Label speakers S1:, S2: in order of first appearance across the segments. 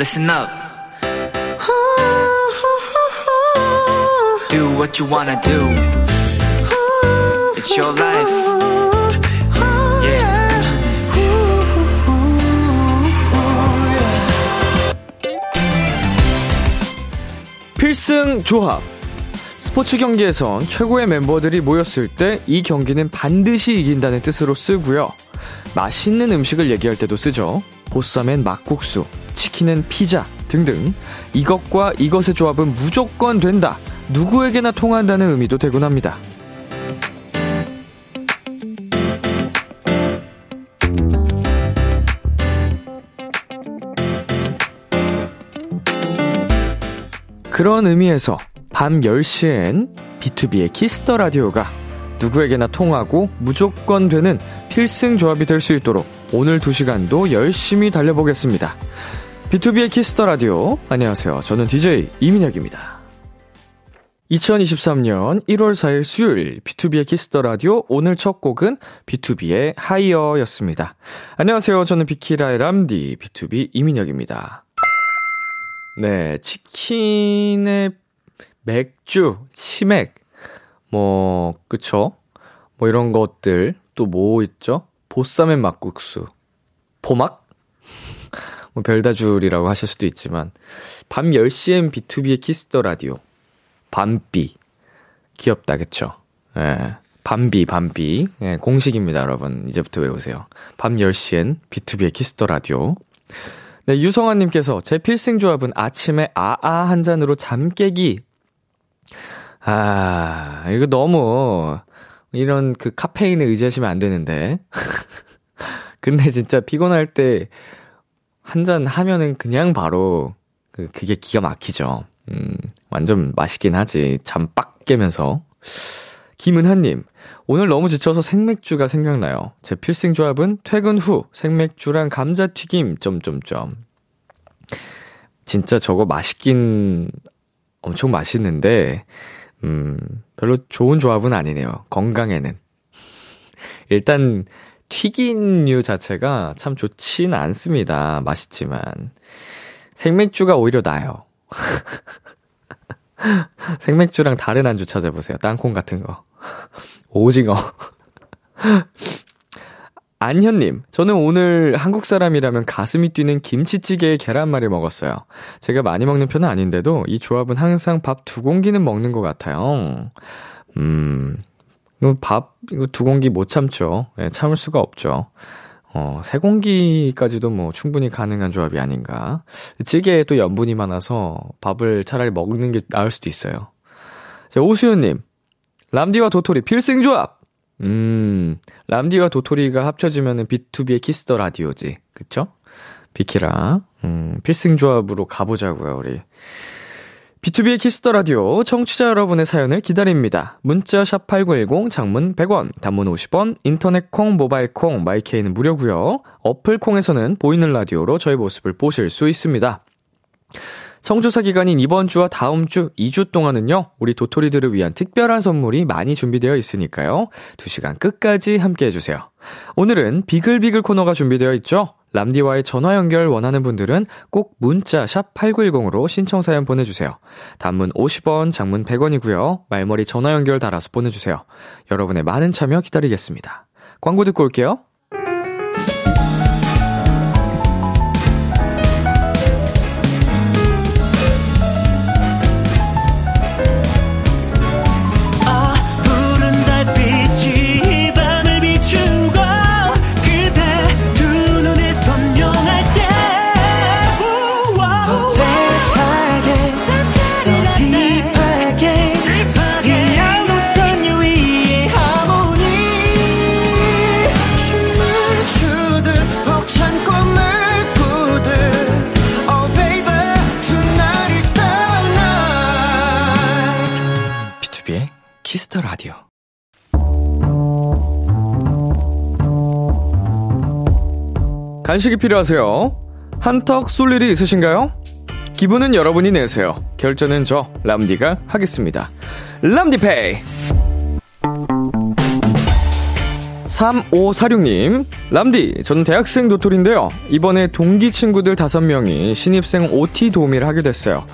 S1: listen up. Do what you wanna do. It's your life. Yeah.
S2: 필승 조합. 스포츠 경기에선 최고의 멤버들이 모였을 때 이 경기는 반드시 이긴다는 뜻으로 쓰고요. 맛있는 음식을 얘기할 때도 쓰죠. 보쌈엔 막국수, 치킨은 피자 등등. 이것과 이것의 조합은 무조건 된다. 누구에게나 통한다는 의미도 되곤 합니다. 그런 의미에서 밤 10시엔 B2B의 키스터 라디오가 누구에게나 통하고 무조건 되는 필승 조합이 될 수 있도록 오늘 2시간도 열심히 달려보겠습니다. B2B의 키스터 라디오. 안녕하세요. 저는 DJ 이민혁입니다. 2023년 1월 4일 수요일 B2B의 키스터 라디오 오늘 첫 곡은 BTOB의 Higher였습니다. 안녕하세요. 저는 비키라의 람디 BTOB 이민혁입니다. 네, 치킨에 맥주, 치맥, 뭐, 그쵸? 뭐 이런 것들, 또 뭐 있죠? 보쌈에 막국수, 보막? 뭐 별다줄이라고 하실 수도 있지만, 밤 10시엔 B2B의 키스터 라디오. 밤비. 귀엽다, 그쵸? 예. 밤비, 밤비. 예, 공식입니다, 여러분. 이제부터 외우세요. 밤 10시엔 B2B의 키스터 라디오. 네, 유성아님께서 제 필승 조합은 아침에 아아 한 잔으로 잠 깨기. 아, 이거 너무, 이런 그 카페인에 의지하시면 안 되는데. 근데 진짜 피곤할 때 한 잔 하면은 그냥 바로 그, 그게 기가 막히죠. 음, 완전 맛있긴 하지. 잠 빡 깨면서. 김은하님, 오늘 너무 지쳐서 생맥주가 생각나요. 제 필승 조합은 퇴근 후 생맥주랑 감자튀김, 점점점. 진짜 저거 맛있긴 엄청 맛있는데, 음, 별로 좋은 조합은 아니네요. 건강에는. 일단, 튀긴류 자체가 참 좋진 않습니다. 맛있지만. 생맥주가 오히려 나아요. 생맥주랑 다른 안주 찾아보세요. 땅콩 같은 거. 오징어. 안현님, 저는 오늘 한국 사람이라면 가슴이 뛰는 김치찌개에 계란말이 먹었어요. 제가 많이 먹는 편은 아닌데도 이 조합은 항상 밥 두 공기는 먹는 것 같아요. 음, 이거 밥, 이거 두 공기 못 참죠. 예, 참을 수가 없죠. 어, 세 공기까지도 뭐 충분히 가능한 조합이 아닌가. 찌개에 또 염분이 많아서 밥을 차라리 먹는 게 나을 수도 있어요. 자, 오수연님, 람디와 도토리 필승 조합! 음, 람디와 도토리가 합쳐지면은 BTOB의 키스 더 라디오지. 그쵸? 비키라. 음, 필승 조합으로 가보자고요, 우리. BTOB의 키스 더 라디오 청취자 여러분의 사연을 기다립니다. 문자 샵 8910 장문 100원, 단문 50원, 인터넷 콩, 모바일 콩, 마이케이는 무료고요. 어플 콩에서는 보이는 라디오로 저희 모습을 보실 수 있습니다. 청조사 기간인 이번 주와 다음 주 2주 동안은요, 우리 도토리들을 위한 특별한 선물이 많이 준비되어 있으니까요. 2시간 끝까지 함께 해주세요. 오늘은 비글비글 코너가 준비되어 있죠? 람디와의 전화 연결 원하는 분들은 꼭 문자 샵 8910으로 신청 사연 보내주세요. 단문 50원, 장문 100원이고요. 말머리 전화 연결 달아서 보내주세요. 여러분의 많은 참여 기다리겠습니다. 광고 듣고 올게요. 키스 더 라디오. 간식이 필요하세요? 한턱 쏠 일이 있으신가요? 기분은 여러분이 내세요. 결제는 저 람디가 하겠습니다. 람디페이. 3546님, 람디, 저는 대학생 도토리인데요. 이번에 동기 친구들 5명이 신입생 OT 도우미를 하게 됐어요.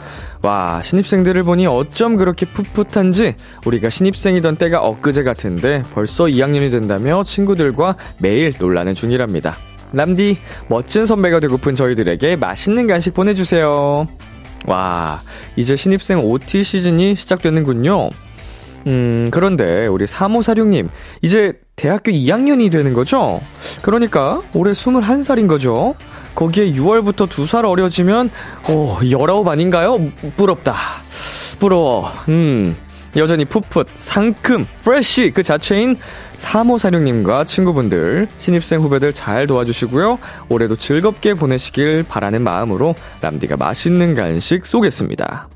S2: 와, 신입생들을 보니 어쩜 그렇게 풋풋한지 우리가 신입생이던 때가 엊그제 같은데 벌써 2학년이 된다며 친구들과 매일 놀라는 중이랍니다. 람디, 멋진 선배가 되고픈 저희들에게 맛있는 간식 보내주세요. 와, 이제 신입생 OT 시즌이 시작되는군요. 음, 그런데 우리 3546님, 이제 대학교 2학년이 되는 거죠? 그러니까 올해 21살인 거죠? 거기에 6월부터 2살 어려지면, 어, 19 아닌가요? 부럽다. 부러워. 음. 여전히 풋풋, 상큼, 프레쉬 그 자체인 3546님과 친구분들, 신입생 후배들 잘 도와주시고요. 올해도 즐겁게 보내시길 바라는 마음으로 람디가 맛있는 간식 쏘겠습니다.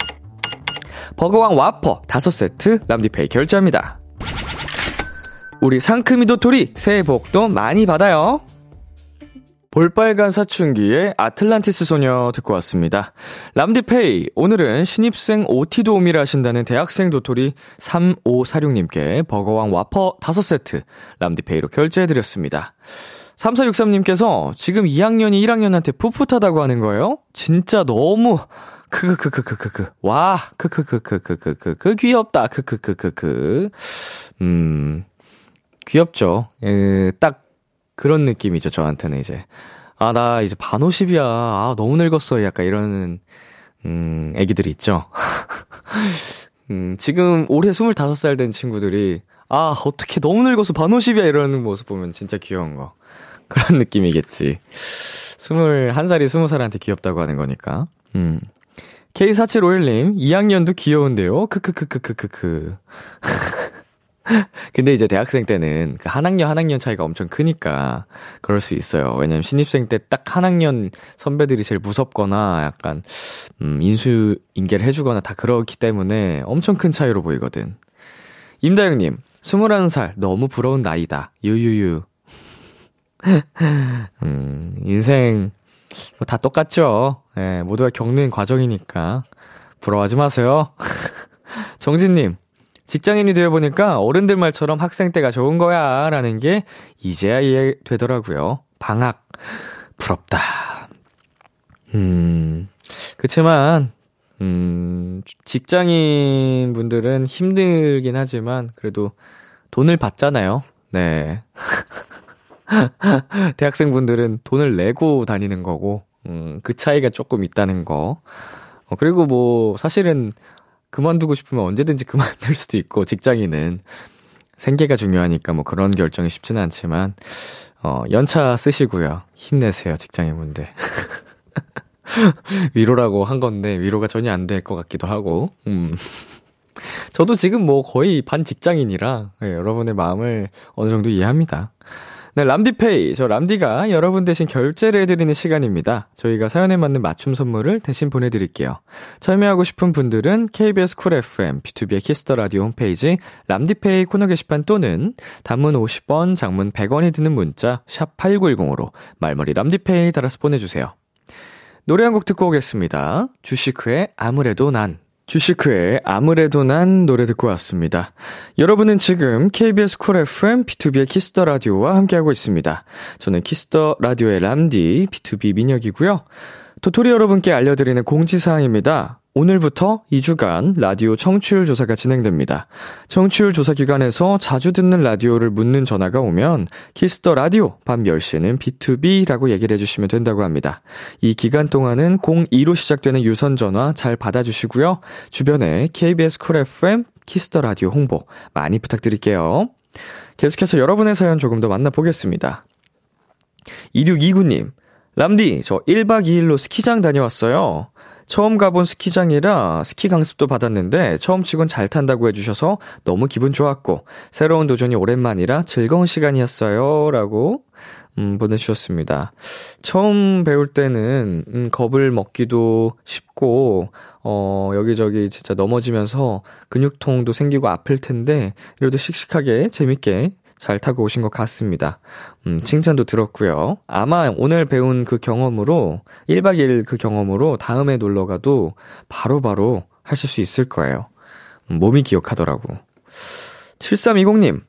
S2: 버거왕 와퍼 5세트 람디페이 결제합니다. 우리 상큼이 도토리 새해 복도 많이 받아요. 볼빨간 사춘기의 아틀란티스 소녀 듣고 왔습니다. 람디페이, 오늘은 신입생 OT 도우미를 하신다는 대학생 도토리 3546님께 버거왕 와퍼 5세트 람디페이로 결제해드렸습니다. 3463님께서 지금 2학년이 1학년한테 풋풋하다고 하는 거예요? 진짜 너무 크크크크크크크. 와, 크크크크크크크. 귀엽다. 크크크크크. 음, 귀엽죠. 에, 딱 그런 느낌이죠, 저한테는 이제. 아, 나 이제 반 50이야. 아, 너무 늙었어. 약간 이런, 음, 애기들이 있죠. 음, 지금 올해 25살 된 친구들이, 아, 어떻게 너무 늙어서 반 50이야. 이러는 모습 보면 진짜 귀여운 거. 그런 느낌이겠지. 21살이 20살한테 귀엽다고 하는 거니까. 음. K4751님, 2학년도 귀여운데요? 크크크크크크크. 근데 이제 대학생 때는 그 한 학년 한 학년 차이가 엄청 크니까 그럴 수 있어요. 왜냐면 신입생 때 딱 한 학년 선배들이 제일 무섭거나 약간 음 인수 인계를 해주거나 다 그렇기 때문에 엄청 큰 차이로 보이거든. 임다영님, 21살 너무 부러운 나이다. 유유유. 음 인생 뭐 다 똑같죠. 예, 모두가 겪는 과정이니까 부러워하지 마세요. 정진님, 직장인이 되어보니까 어른들 말처럼 학생 때가 좋은 거야. 라는 게 이제야 이해되더라고요. 방학. 부럽다. 음, 그치만, 음, 직장인 분들은 힘들긴 하지만, 그래도 돈을 받잖아요. 네. 대학생 분들은 돈을 내고 다니는 거고, 음, 그 차이가 조금 있다는 거. 어, 그리고 뭐, 사실은 그만두고 싶으면 언제든지 그만둘 수도 있고, 직장인은 생계가 중요하니까 뭐 그런 결정이 쉽지는 않지만, 어, 연차 쓰시고요. 힘내세요, 직장인분들. 위로라고 한 건데, 위로가 전혀 안 될 것 같기도 하고, 음. 저도 지금 뭐 거의 반 직장인이라, 네, 여러분의 마음을 어느 정도 이해합니다. 네, 람디페이. 저 람디가 여러분 대신 결제를 해드리는 시간입니다. 저희가 사연에 맞는 맞춤 선물을 대신 보내드릴게요. 참여하고 싶은 분들은 KBS 쿨 FM, BTOB의 키스 더 라디오 홈페이지 람디페이 코너 게시판 또는 단문 50원, 장문 100원이 드는 문자 샵 8910으로 말머리 람디페이 달아서 보내주세요. 노래 한 곡 듣고 오겠습니다. 주시크의 아무래도 난. 주시크의 아무래도 난 노래 듣고 왔습니다. 여러분은 지금 KBS 쿨 FM BTOB의 키스 더 라디오와 함께하고 있습니다. 저는 키스 더 라디오의 람디 BTOB 민혁이고요. 도토리 여러분께 알려드리는 공지사항입니다. 오늘부터 2주간 라디오 청취율 조사가 진행됩니다. 청취율 조사 기관에서 자주 듣는 라디오를 묻는 전화가 오면 키스 더 라디오 밤 10시에는 BTOB라고 얘기를 해주시면 된다고 합니다. 이 기간 동안은 02로 시작되는 유선 전화 잘 받아주시고요. 주변에 KBS 쿨 FM 키스 더 라디오 홍보 많이 부탁드릴게요. 계속해서 여러분의 사연 조금 더 만나보겠습니다. 2629님, 람디, 저 1박 2일로 스키장 다녀왔어요. 처음 가본 스키장이라 스키 강습도 받았는데 처음 치곤 잘 탄다고 해주셔서 너무 기분 좋았고 새로운 도전이 오랜만이라 즐거운 시간이었어요. 라고 음, 보내주셨습니다. 처음 배울 때는 음, 겁을 먹기도 쉽고 어, 여기저기 진짜 넘어지면서 근육통도 생기고 아플 텐데 그래도 씩씩하게 재밌게 잘 타고 오신 것 같습니다. 음, 칭찬도 들었고요. 아마 오늘 배운 그 경험으로 1박 2일 그 경험으로 다음에 놀러 가도 바로바로 하실 수 있을 거예요. 음, 몸이 기억하더라고. 7320님.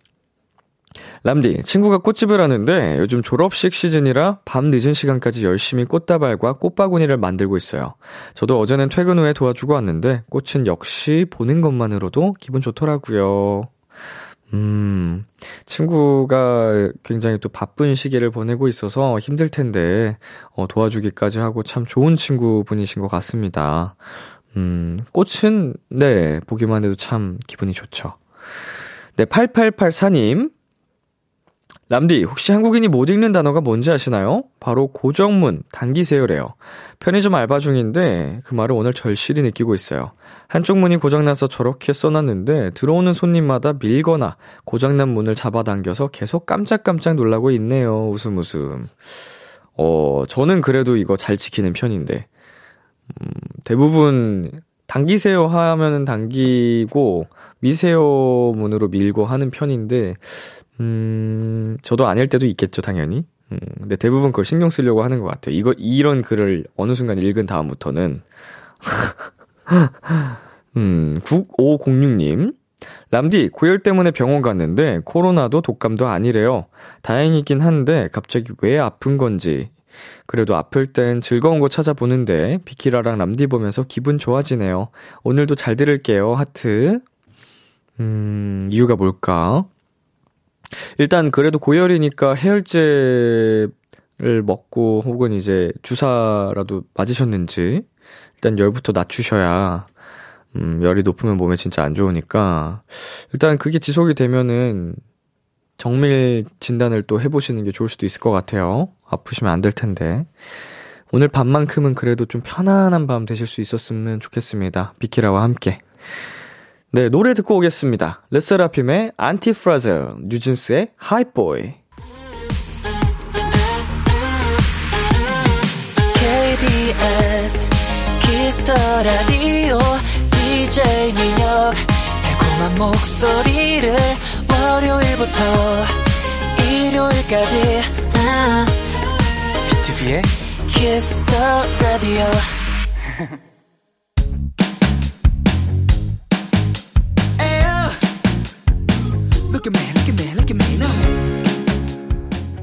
S2: 람디, 친구가 꽃집을 하는데 요즘 졸업식 시즌이라 밤 늦은 시간까지 열심히 꽃다발과 꽃바구니를 만들고 있어요. 저도 어제는 퇴근 후에 도와주고 왔는데 꽃은 역시 보는 것만으로도 기분 좋더라고요. 음, 친구가 굉장히 또 바쁜 시기를 보내고 있어서 힘들 텐데, 어, 도와주기까지 하고 참 좋은 친구분이신 것 같습니다. 음, 꽃은, 네, 보기만 해도 참 기분이 좋죠. 네, 8884님. 람디, 혹시 한국인이 못 읽는 단어가 뭔지 아시나요? 바로 고정문, 당기세요래요. 편의점 알바 중인데 그 말을 오늘 절실히 느끼고 있어요. 한쪽 문이 고장나서 저렇게 써놨는데 들어오는 손님마다 밀거나 고장난 문을 잡아당겨서 계속 깜짝깜짝 놀라고 있네요. 웃음 웃음. 어, 저는 그래도 이거 잘 지키는 편인데. 음, 대부분 당기세요 하면은 당기고 미세요 문으로 밀고 하는 편인데 음, 저도 아닐 때도 있겠죠, 당연히. 음, 근데 대부분 그걸 신경 쓰려고 하는 것 같아요. 이거, 이런 글을 어느 순간 읽은 다음부터는. 음, 9506님. 람디, 고열 때문에 병원 갔는데 코로나도 독감도 아니래요. 다행이긴 한데 갑자기 왜 아픈 건지. 그래도 아플 땐 즐거운 거 찾아보는데 비키라랑 람디 보면서 기분 좋아지네요. 오늘도 잘 들을게요. 하트. 음, 이유가 뭘까? 일단 그래도 고열이니까 해열제를 먹고 혹은 이제 주사라도 맞으셨는지 일단 열부터 낮추셔야 음, 열이 높으면 몸에 진짜 안 좋으니까 일단 그게 지속이 되면은 정밀 진단을 또 해보시는 게 좋을 수도 있을 것 같아요. 아프시면 안 될 텐데. 오늘 밤만큼은 그래도 좀 편안한 밤 되실 수 있었으면 좋겠습니다. 비키라와 함께. 네, 노래 듣고 오겠습니다. 레세라핌의 안티프라젤, 뉴진스의 하이보이.
S1: KBS 키스터 라디오 DJ 민혁 달콤한 목소리를 월요일부터 일요일까지 비투비의 키스터 라디오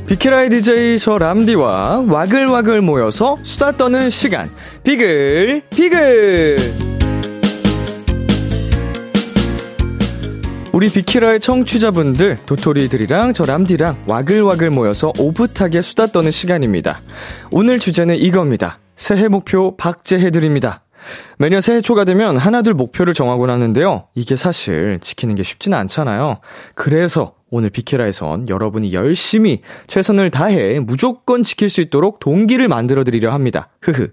S2: 비키라의 DJ 저 람디와 와글와글 모여서 수다 떠는 시간. 비글, 비글! 우리 비키라의 청취자분들, 도토리들이랑 저 람디랑 와글와글 모여서 오붓하게 수다 떠는 시간입니다. 오늘 주제는 이겁니다. 새해 목표 박제해드립니다. 매년 새해 초가 되면 하나둘 목표를 정하곤 하는데요. 이게 사실 지키는 게 쉽지는 않잖아요. 그래서 오늘 비케라에선 여러분이 열심히 최선을 다해 무조건 지킬 수 있도록 동기를 만들어 드리려 합니다. 흐흐.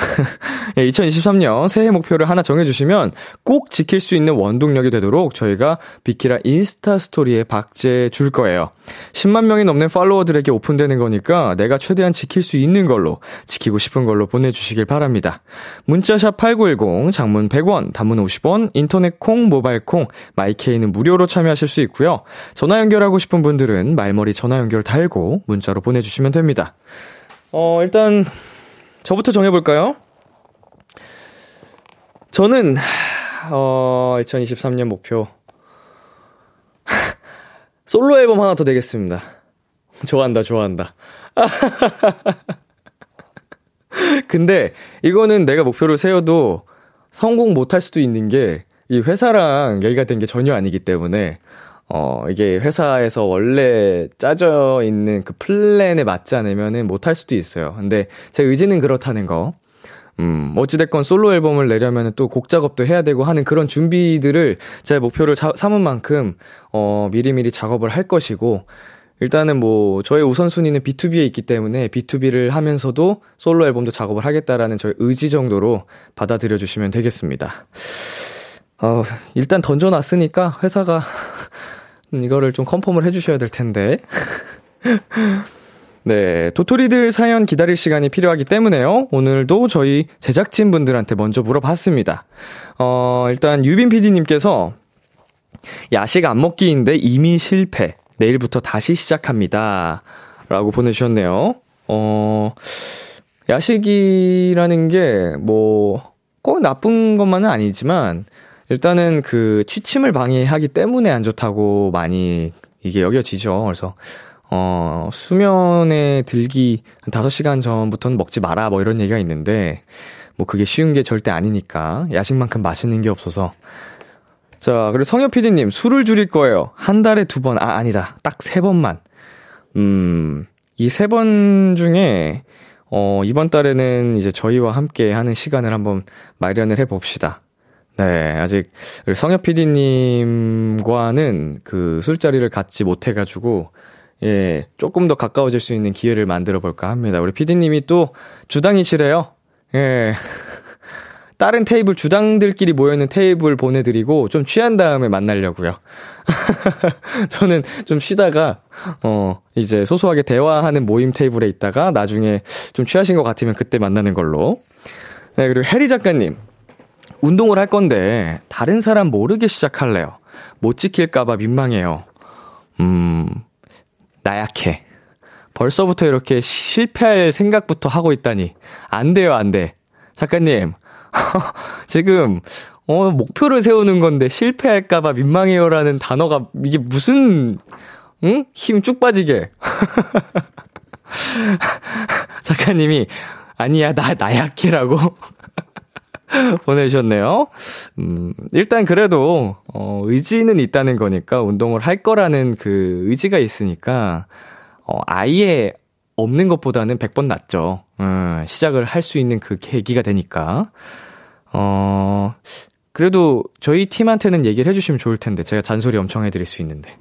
S2: 예, 2023년 새해 목표를 하나 정해주시면 꼭 지킬 수 있는 원동력이 되도록 저희가 비키라 인스타 스토리에 박제해 줄 거예요. 10만 명이 넘는 팔로워들에게 오픈되는 거니까 내가 최대한 지킬 수 있는 걸로, 지키고 싶은 걸로 보내주시길 바랍니다. 문자샵 8910, 장문 100원, 단문 50원, 인터넷 콩, 모바일 콩, 마이케이는 무료로 참여하실 수 있고요. 전화 연결하고 싶은 분들은 말머리 전화 연결 달고 문자로 보내주시면 됩니다. 어, 일단, 저부터 정해볼까요? 저는, 어, 2023년 목표. 솔로 앨범 하나 더 내겠습니다. 좋아한다, 좋아한다. 근데, 이거는 내가 목표를 세워도 성공 못할 수도 있는 게, 이 회사랑 얘기가 된 게 전혀 아니기 때문에, 어, 이게 회사에서 원래 짜져 있는 그 플랜에 맞지 않으면은 못할 수도 있어요. 근데 제 의지는 그렇다는 거. 음, 어찌됐건 솔로 앨범을 내려면 또 곡 작업도 해야 되고 하는 그런 준비들을 제 목표를 자, 삼은 만큼, 어, 미리미리 작업을 할 것이고, 일단은 뭐, 저의 우선순위는 B2B에 있기 때문에 B2B를 하면서도 솔로 앨범도 작업을 하겠다라는 저의 의지 정도로 받아들여 주시면 되겠습니다. 어, 일단 던져놨으니까 회사가 이거를 좀 컨펌을 해주셔야 될 텐데. 네, 도토리들 사연 기다릴 시간이 필요하기 때문에요. 오늘도 저희 제작진분들한테 먼저 물어봤습니다. 어, 일단 유빈 PD님께서 야식 안 먹기인데 이미 실패. 내일부터 다시 시작합니다. 라고 보내주셨네요. 어, 야식이라는 게 뭐, 꼭 나쁜 것만은 아니지만, 일단은 그 취침을 방해하기 때문에 안 좋다고 많이 이게 여겨지죠. 그래서, 어, 수면에 들기 한 5시간 전부터는 먹지 마라, 뭐 이런 얘기가 있는데, 뭐 그게 쉬운 게 절대 아니니까, 야식만큼 맛있는 게 없어서. 자, 그리고 성엽 PD님, 술을 줄일 거예요. 한 달에 두 번, 아, 아니다. 딱 세 번만. 음, 이 세 번 중에, 어, 이번 달에는 이제 저희와 함께 하는 시간을 한번 마련을 해 봅시다. 네, 아직 성엽 PD님과는 그 술자리를 갖지 못해가지고, 예, 조금 더 가까워질 수 있는 기회를 만들어 볼까 합니다. 우리 PD님이 또 주당이시래요. 예. 다른 테이블 주당들끼리 모여있는 테이블 보내드리고 좀 취한 다음에 만나려고요. 저는 좀 쉬다가 어 이제 소소하게 대화하는 모임 테이블에 있다가 나중에 좀 취하신 것 같으면 그때 만나는 걸로. 네 그리고 해리 작가님 운동을 할 건데 다른 사람 모르게 시작할래요. 못 지킬까봐 민망해요. 음 나약해. 벌써부터 이렇게 실패할 생각부터 하고 있다니 안 돼요 안 돼. 작가님 지금, 어, 목표를 세우는 건데 실패할까봐 민망해요라는 단어가 이게 무슨, 응? 힘 쭉 빠지게. 작가님이, 아니야, 나, 나 약해라고 보내주셨네요. 음, 일단 그래도, 어, 의지는 있다는 거니까, 운동을 할 거라는 그 의지가 있으니까, 어, 아예 없는 것보다는 100번 낫죠. 음, 시작을 할 수 있는 그 계기가 되니까. 어, 그래도 저희 팀한테는 얘기를 해주시면 좋을 텐데, 제가 잔소리 엄청 해드릴 수 있는데.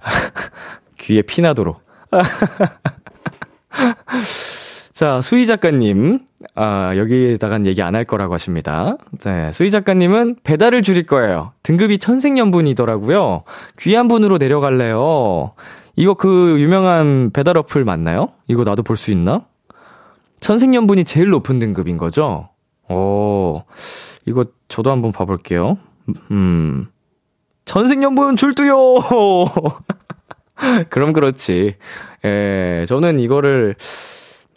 S2: 귀에 피나도록. 자, 수희 작가님, 아, 여기에다간 얘기 안 할 거라고 하십니다. 네, 수희 작가님은 배달을 줄일 거예요. 등급이 천생연분이더라고요. 귀한 분으로 내려갈래요. 이거 그 유명한 배달 어플 맞나요? 이거 나도 볼 수 있나? 천생연분이 제일 높은 등급인 거죠? 오, 이거 저도 한번 봐볼게요. 음, 천생연분 줄두요! 그럼 그렇지. 예, 저는 이거를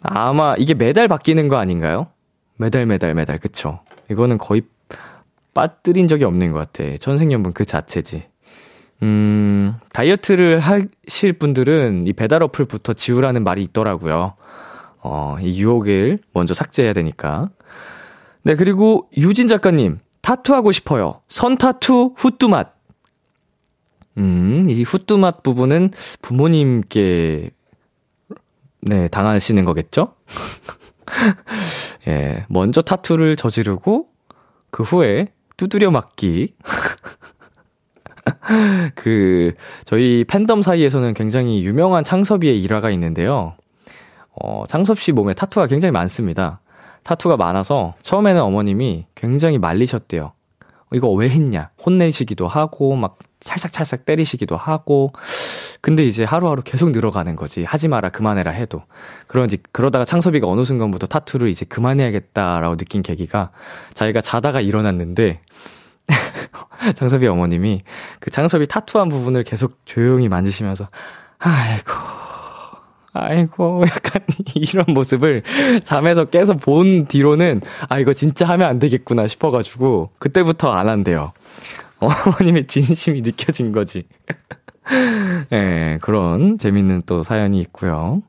S2: 아마 이게 매달 바뀌는 거 아닌가요? 매달 매달 매달 그쵸? 이거는 거의 빠뜨린 적이 없는 것 같아. 천생연분 그 자체지. 음, 다이어트를 하실 분들은 이 배달 어플부터 지우라는 말이 있더라고요. 어, 이 유혹을 먼저 삭제해야 되니까. 네, 그리고 유진 작가님, 타투하고 싶어요. 선 타투, 후뚜맛. 음, 이 후뚜맛 부분은 부모님께, 네, 당하시는 거겠죠? 예, 먼저 타투를 저지르고, 그 후에 두드려 맞기. 그, 저희 팬덤 사이에서는 굉장히 유명한 창섭이의 일화가 있는데요. 어, 창섭 씨 몸에 타투가 굉장히 많습니다. 타투가 많아서 처음에는 어머님이 굉장히 말리셨대요. 이거 왜 했냐? 혼내시기도 하고, 막 찰싹찰싹 때리시기도 하고. 근데 이제 하루하루 계속 늘어가는 거지. 하지 마라, 그만해라 해도. 그런지, 그러다가 창섭이가 어느 순간부터 타투를 이제 그만해야겠다라고 느낀 계기가 자기가 자다가 일어났는데, 창섭이 어머님이 그 창섭이 타투한 부분을 계속 조용히 만지시면서 아이고 아이고 약간 이런 모습을 잠에서 깨서 본 뒤로는 아 이거 진짜 하면 안 되겠구나 싶어가지고 그때부터 안 한대요. 어머님의 진심이 느껴진 거지. 예, 네, 그런 재밌는 또 사연이 있고요.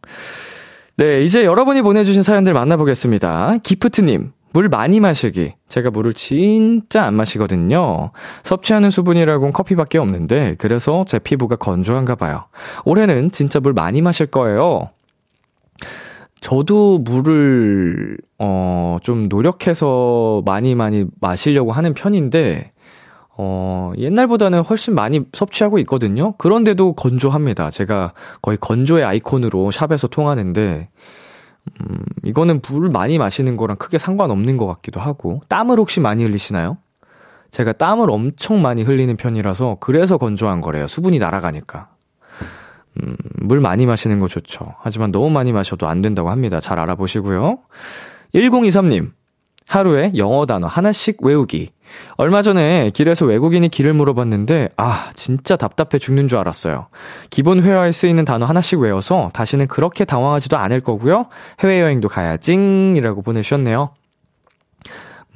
S2: 네, 이제 여러분이 보내주신 사연들 만나보겠습니다. 기프트님, 물 많이 마시기. 제가 물을 진짜 안 마시거든요. 섭취하는 수분이라곤 커피밖에 없는데, 그래서 제 피부가 건조한가 봐요. 올해는 진짜 물 많이 마실 거예요. 저도 물을, 어, 좀 노력해서 많이 많이 마시려고 하는 편인데, 어, 옛날보다는 훨씬 많이 섭취하고 있거든요. 그런데도 건조합니다. 제가 거의 건조의 아이콘으로 샵에서 통하는데, 음, 이거는 물을 많이 마시는 거랑 크게 상관없는 것 같기도 하고, 땀을 혹시 많이 흘리시나요? 제가 땀을 엄청 많이 흘리는 편이라서, 그래서 건조한 거래요. 수분이 날아가니까. 음, 물 많이 마시는 거 좋죠. 하지만 너무 많이 마셔도 안 된다고 합니다. 잘 알아보시고요. 1023님, 하루에 영어 단어 하나씩 외우기. 얼마 전에 길에서 외국인이 길을 물어봤는데, 아, 진짜 답답해 죽는 줄 알았어요. 기본 회화에 쓰이는 단어 하나씩 외워서 다시는 그렇게 당황하지도 않을 거고요. 해외여행도 가야징! 이라고 보내주셨네요.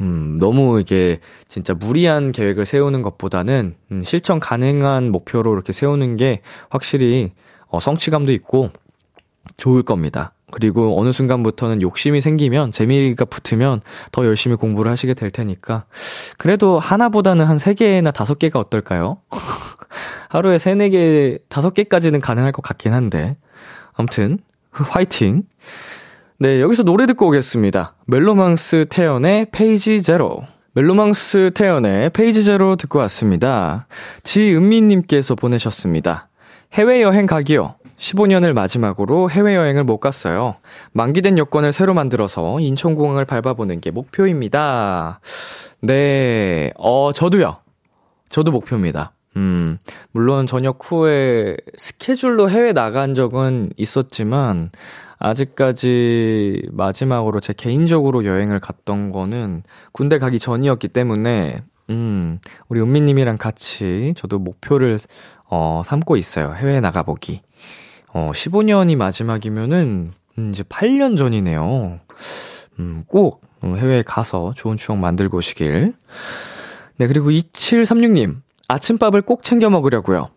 S2: 음, 너무 이게 진짜 무리한 계획을 세우는 것보다는 음, 실천 가능한 목표로 이렇게 세우는 게 확실히 어, 성취감도 있고 좋을 겁니다. 그리고 어느 순간부터는 욕심이 생기면 재미가 붙으면 더 열심히 공부를 하시게 될 테니까 그래도 하나보다는 한세 개나 다섯 개가 어떨까요? 하루에 세네 개, 다섯 개까지는 가능할 것 같긴 한데 아무튼 화이팅. 네, 여기서 노래 듣고 오겠습니다. 멜로망스 태연의 페이지 제로. 멜로망스 태연의 페이지 제로 듣고 왔습니다. 지은미님께서 보내셨습니다. 해외여행 가기요. 15년을 마지막으로 해외여행을 못 갔어요. 만기된 여권을 새로 만들어서 인천공항을 밟아보는 게 목표입니다. 네, 어, 저도요. 저도 목표입니다. 음, 물론 전역 후에 스케줄로 해외 나간 적은 있었지만, 아직까지 마지막으로 제 개인적으로 여행을 갔던 거는 군대 가기 전이었기 때문에, 음, 우리 은미님이랑 같이 저도 목표를, 어, 삼고 있어요. 해외 나가보기. 어, 15년이 마지막이면은, 음, 이제 8년 전이네요. 음, 꼭 해외에 가서 좋은 추억 만들고 오시길. 네, 그리고 2736님, 아침밥을 꼭 챙겨 먹으려고요.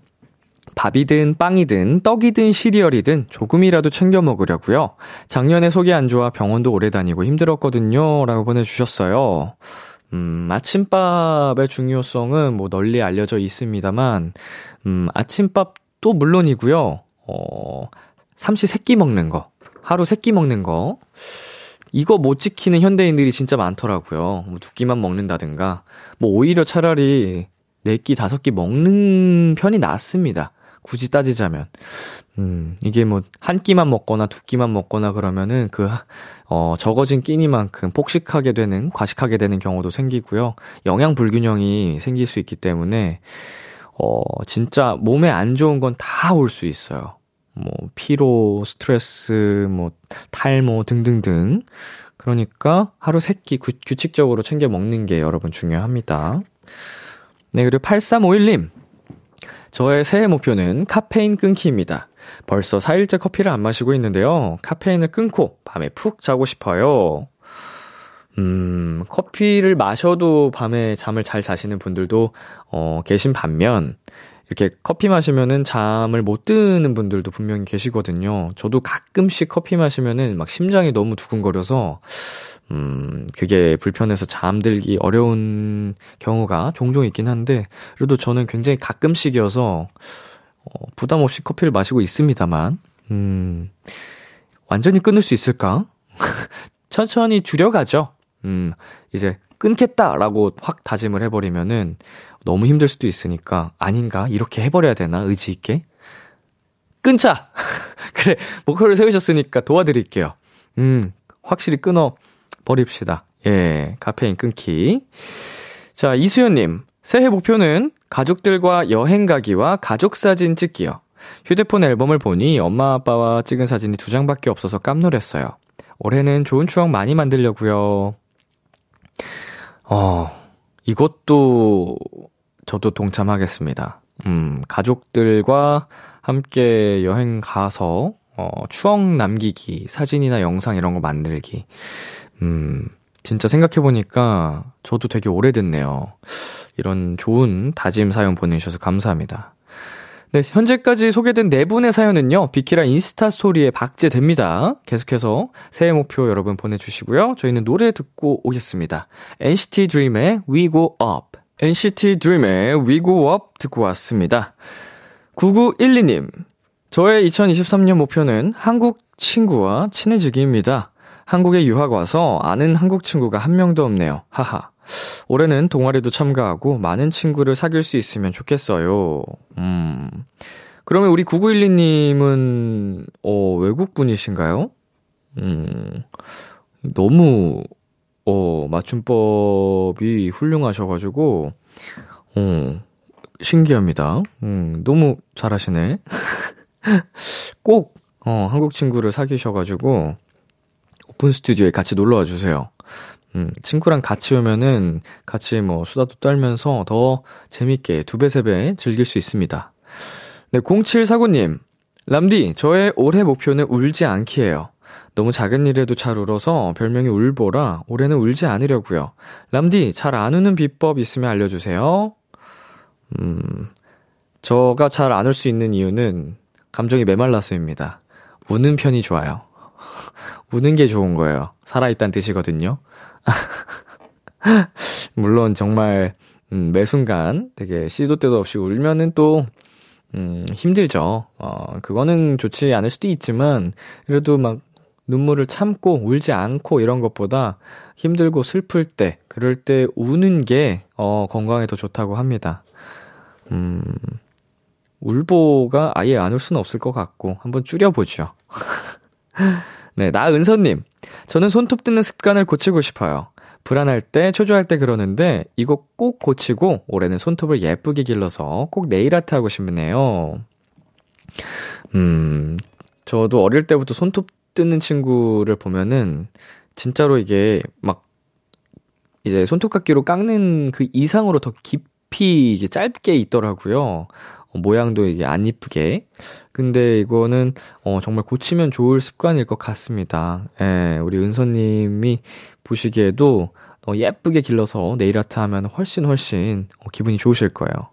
S2: 밥이든 빵이든 떡이든 시리얼이든 조금이라도 챙겨 먹으려고요. 작년에 속이 안 좋아 병원도 오래 다니고 힘들었거든요. 라고 보내주셨어요. 음, 아침밥의 중요성은 뭐 널리 알려져 있습니다만, 음, 아침밥도 물론이고요. 어, 삼시 세끼 먹는 거. 하루 세끼 먹는 거. 이거 못 지키는 현대인들이 진짜 많더라고요. 뭐 두 끼만 먹는다든가. 뭐 오히려 차라리 네 끼, 다섯 끼 먹는 편이 낫습니다. 굳이 따지자면. 음, 이게 뭐, 한 끼만 먹거나 두 끼만 먹거나 그러면은 그, 어, 적어진 끼니만큼 폭식하게 되는, 과식하게 되는 경우도 생기고요. 영양 불균형이 생길 수 있기 때문에, 어, 진짜 몸에 안 좋은 건 다 올 수 있어요. 뭐, 피로, 스트레스, 뭐, 탈모 등등등. 그러니까 하루 세 끼 규칙적으로 챙겨 먹는 게 여러분 중요합니다. 네, 그리고 8351님. 저의 새해 목표는 카페인 끊기입니다. 벌써 4일째 커피를 안 마시고 있는데요. 카페인을 끊고 밤에 푹 자고 싶어요. 음, 커피를 마셔도 밤에 잠을 잘 자시는 분들도, 어, 계신 반면, 이렇게 커피 마시면은 잠을 못 드는 분들도 분명히 계시거든요. 저도 가끔씩 커피 마시면은 막 심장이 너무 두근거려서, 음, 그게 불편해서 잠들기 어려운 경우가 종종 있긴 한데, 그래도 저는 굉장히 가끔씩이어서, 어, 부담 없이 커피를 마시고 있습니다만, 음, 완전히 끊을 수 있을까? 천천히 줄여가죠. 음, 이제 끊겠다라고 확 다짐을 해버리면은 너무 힘들 수도 있으니까, 아닌가? 이렇게 해버려야 되나? 의지 있게? 끊자! 그래, 목표를 세우셨으니까 도와드릴게요. 음, 확실히 끊어 버립시다. 예, 카페인 끊기. 자, 이수연님. 새해 목표는 가족들과 여행 가기와 가족 사진 찍기요. 휴대폰 앨범을 보니 엄마 아빠와 찍은 사진이 두 장밖에 없어서 깜놀했어요. 올해는 좋은 추억 많이 만들려고요. 어, 이것도 저도 동참하겠습니다. 음, 가족들과 함께 여행 가서 어, 추억 남기기, 사진이나 영상 이런 거 만들기. 음, 진짜 생각해보니까 저도 되게 오래됐네요. 이런 좋은 다짐 사연 보내주셔서 감사합니다. 네, 현재까지 소개된 네 분의 사연은요, 비키라 인스타 스토리에 박제됩니다. 계속해서 새해 목표 여러분 보내주시고요. 저희는 노래 듣고 오겠습니다. NCT DREAM의 We Go Up. NCT DREAM의 We Go Up 듣고 왔습니다. 9912님, 저의 2023년 목표는 한국 친구와 친해지기입니다. 한국에 유학 와서 아는 한국 친구가 한 명도 없네요. 하하. 올해는 동아리도 참가하고 많은 친구를 사귈 수 있으면 좋겠어요. 음. 그러면 우리 9912님은, 어, 외국분이신가요? 음. 너무, 어, 맞춤법이 훌륭하셔가지고, 어, 신기합니다. 음, 너무 잘하시네. 꼭, 어, 한국 친구를 사귀셔가지고, 오픈 스튜디오에 같이 놀러 와 주세요. 음, 친구랑 같이 오면은 같이 뭐 수다도 떨면서 더 재밌게 두 배, 세 배 즐길 수 있습니다. 네, 0749님. 람디, 저의 올해 목표는 울지 않기예요. 너무 작은 일에도 잘 울어서 별명이 울보라 올해는 울지 않으려고요. 람디, 잘 안 우는 비법 있으면 알려주세요. 음, 저가 잘 안 울 수 있는 이유는 감정이 메말라서입니다. 우는 편이 좋아요. 우는 게 좋은 거예요. 살아있다는 뜻이거든요. 물론 정말, 음, 매 순간 되게 시도 때도 없이 울면은 또, 음, 힘들죠. 어, 그거는 좋지 않을 수도 있지만, 그래도 막 눈물을 참고 울지 않고 이런 것보다 힘들고 슬플 때, 그럴 때 우는 게, 어, 건강에 더 좋다고 합니다. 음, 울보가 아예 안 울 수는 없을 것 같고, 한번 줄여보죠. 네, 나은서님. 저는 손톱 뜯는 습관을 고치고 싶어요. 불안할 때, 초조할 때 그러는데, 이거 꼭 고치고, 올해는 손톱을 예쁘게 길러서 꼭 네일아트 하고 싶네요. 음, 저도 어릴 때부터 손톱 뜯는 친구를 보면은, 진짜로 이게 막, 이제 손톱깎이로 깎는 그 이상으로 더 깊이 이게 짧게 있더라고요. 어, 모양도 이게 안 이쁘게. 근데 이거는 어 정말 고치면 좋을 습관일 것 같습니다. 예, 우리 은서님이 보시기에도 어 예쁘게 길러서 네일 아트 하면 훨씬 훨씬 어 기분이 좋으실 거예요.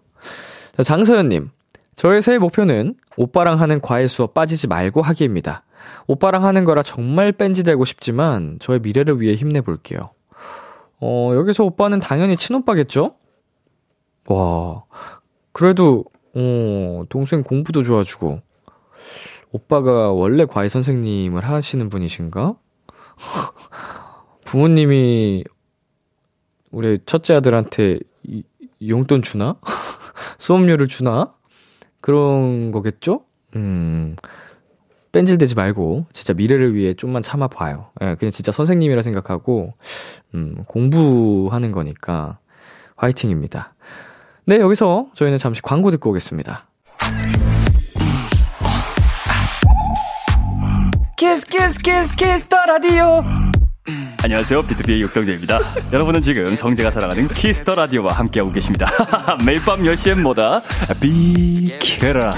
S2: 자, 장서연님. 저의 새해 목표는 오빠랑 하는 과외 수업 빠지지 말고 하기입니다. 오빠랑 하는 거라 정말 뺀지되고 싶지만 저의 미래를 위해 힘내볼게요. 어, 여기서 오빠는 당연히 친오빠겠죠? 와, 그래도 어, 동생 공부도 좋아주고. 오빠가 원래 과외 선생님을 하시는 분이신가? 부모님이 우리 첫째 아들한테 이, 용돈 주나? 수업료를 주나? 그런 거겠죠? 음, 뺀질대지 말고, 진짜 미래를 위해 좀만 참아봐요. 예, 그냥 진짜 선생님이라 생각하고, 음, 공부하는 거니까, 화이팅입니다. 네, 여기서 저희는 잠시 광고 듣고 오겠습니다.
S1: 키스 키스 키스 키스 더 라디오
S3: 안녕하세요. BTOB의 육성재입니다. 여러분은 지금 성재가 사랑하는 키스 더 라디오와 함께하고 계십니다. 매일 밤 10시엔 뭐다? 비키라.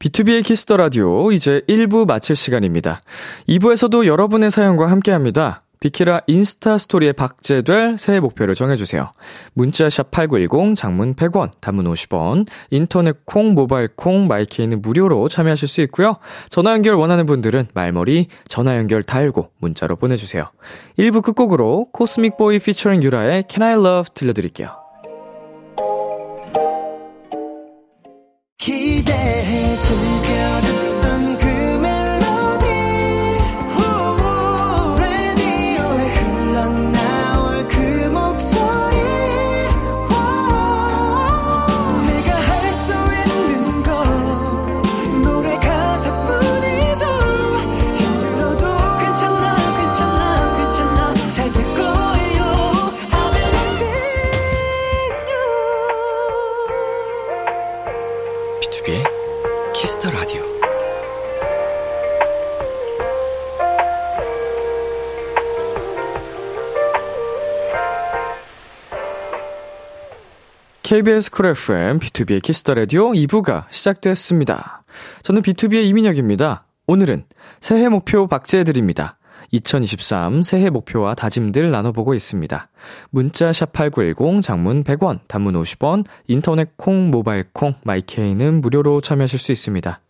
S2: BTOB의 키스 더 라디오 이제 1부 마칠 시간입니다. 2부에서도 여러분의 사연과 함께 합니다. 비키라 인스타 스토리에 박제될 새해 목표를 정해주세요. 문자샵 8910, 장문 100원, 단문 50원, 인터넷 콩, 모바일 콩, 마이케이는 무료로 참여하실 수 있고요. 전화 연결 원하는 분들은 말머리, 전화 연결 달고 문자로 보내주세요. 1부 끝곡으로 코스믹 보이 피처링 유라의 Can I Love 들려드릴게요.
S1: 기대
S2: KBS 쿨 FM, BTOB의 키스 더 라디오 2부가 시작됐습니다. 저는 BTOB의 이민혁입니다. 오늘은 새해 목표 박제해드립니다. 2023 새해 목표와 다짐들 나눠보고 있습니다. 문자 샵8910 장문 100원, 단문 50원, 인터넷 콩, 모바일 콩, 마이케이는 무료로 참여하실 수 있습니다.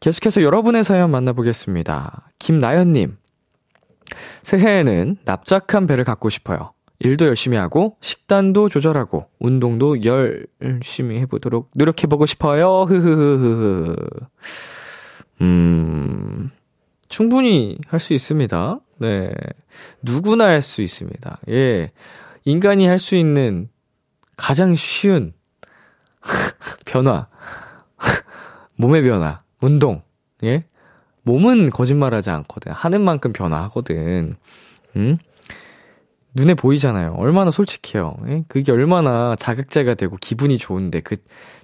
S2: 계속해서 여러분의 사연 만나보겠습니다. 김나연님. 새해에는 납작한 배를 갖고 싶어요. 일도 열심히 하고, 식단도 조절하고, 운동도 열심히 해보도록 노력해보고 싶어요. 흐흐흐흐. 음, 충분히 할 수 있습니다. 네. 누구나 할 수 있습니다. 예. 인간이 할 수 있는 가장 쉬운 변화. 몸의 변화. 운동. 예. 몸은 거짓말하지 않거든. 하는 만큼 변화하거든. 음? 눈에 보이잖아요. 얼마나 솔직해요. 예? 그게 얼마나 자극제가 되고 기분이 좋은데 그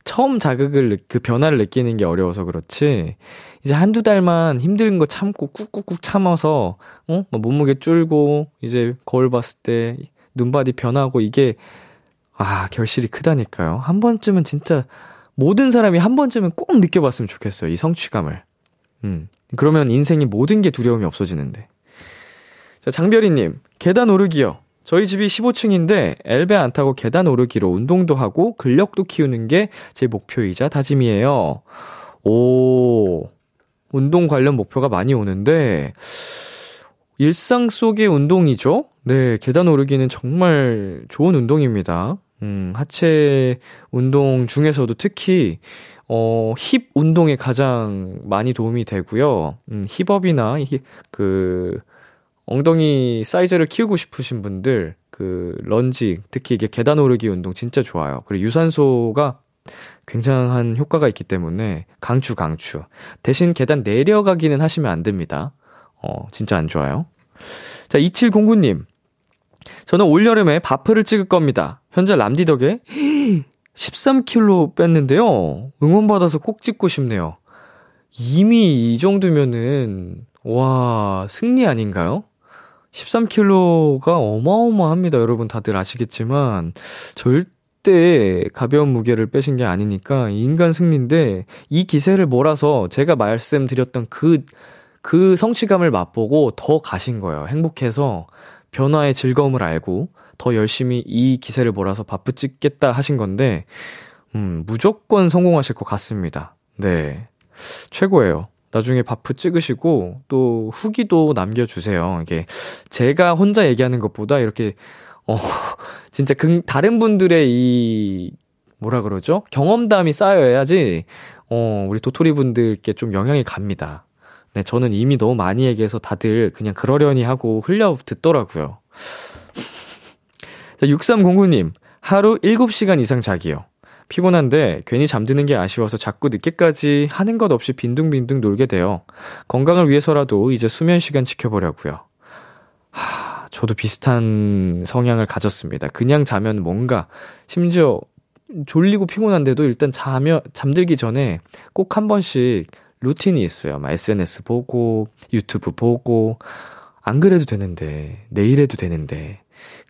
S2: 처음 자극을 느- 그 변화를 느끼는 게 어려워서 그렇지. 이제 한두 달만 힘든 거 참고 꾹꾹꾹 참아서 어? 막 몸무게 줄고 이제 거울 봤을 때 눈바디 변하고 이게 아, 결실이 크다니까요. 한 번쯤은 진짜 모든 사람이 한 번쯤은 꼭 느껴봤으면 좋겠어요. 이 성취감을. 음. 그러면 인생이 모든 게 두려움이 없어지는데. 자, 장별이님, 계단 오르기요. 저희 집이 15층인데 엘베 안 타고 계단 오르기로 운동도 하고 근력도 키우는 게 제 목표이자 다짐이에요. 오, 운동 관련 목표가 많이 오는데, 일상 속의 운동이죠? 네, 계단 오르기는 정말 좋은 운동입니다. 음, 하체 운동 중에서도 특히, 어, 힙 운동에 가장 많이 도움이 되고요. 음, 힙업이나, 히, 그, 엉덩이 사이즈를 키우고 싶으신 분들, 그, 런지, 특히 이게 계단 오르기 운동 진짜 좋아요. 그리고 유산소가 굉장한 효과가 있기 때문에 강추, 강추. 대신 계단 내려가기는 하시면 안 됩니다. 어, 진짜 안 좋아요. 자, 2709님. 저는 올여름에 바프를 찍을 겁니다. 현재 람디 덕에 13kg 뺐는데요. 응원받아서 꼭 찍고 싶네요. 이미 이 정도면은, 와, 승리 아닌가요? 13kg가 어마어마합니다. 여러분 다들 아시겠지만, 절대 가벼운 무게를 빼신 게 아니니까 인간 승리인데, 이 기세를 몰아서 제가 말씀드렸던 그, 그 성취감을 맛보고 더 가신 거예요. 행복해서 변화의 즐거움을 알고 더 열심히 이 기세를 몰아서 바쁘 찍겠다 하신 건데, 음, 무조건 성공하실 것 같습니다. 네. 최고예요. 나중에 바프 찍으시고, 또 후기도 남겨주세요. 이게, 제가 혼자 얘기하는 것보다 이렇게, 어, 진짜 그, 다른 분들의 이, 뭐라 그러죠? 경험담이 쌓여야지, 어, 우리 도토리 분들께 좀 영향이 갑니다. 네, 저는 이미 너무 많이 얘기해서 다들 그냥 그러려니 하고 흘려 듣더라고요. 자, 6309님, 하루 7시간 이상 자기요. 피곤한데 괜히 잠드는 게 아쉬워서 자꾸 늦게까지 하는 것 없이 빈둥빈둥 놀게 돼요. 건강을 위해서라도 이제 수면 시간 지켜보려고요. 하, 저도 비슷한 성향을 가졌습니다. 그냥 자면 뭔가 심지어 졸리고 피곤한데도 일단 자면 잠들기 전에 꼭 한 번씩 루틴이 있어요. 막 SNS 보고 유튜브 보고 안 그래도 되는데 내일 해도 되는데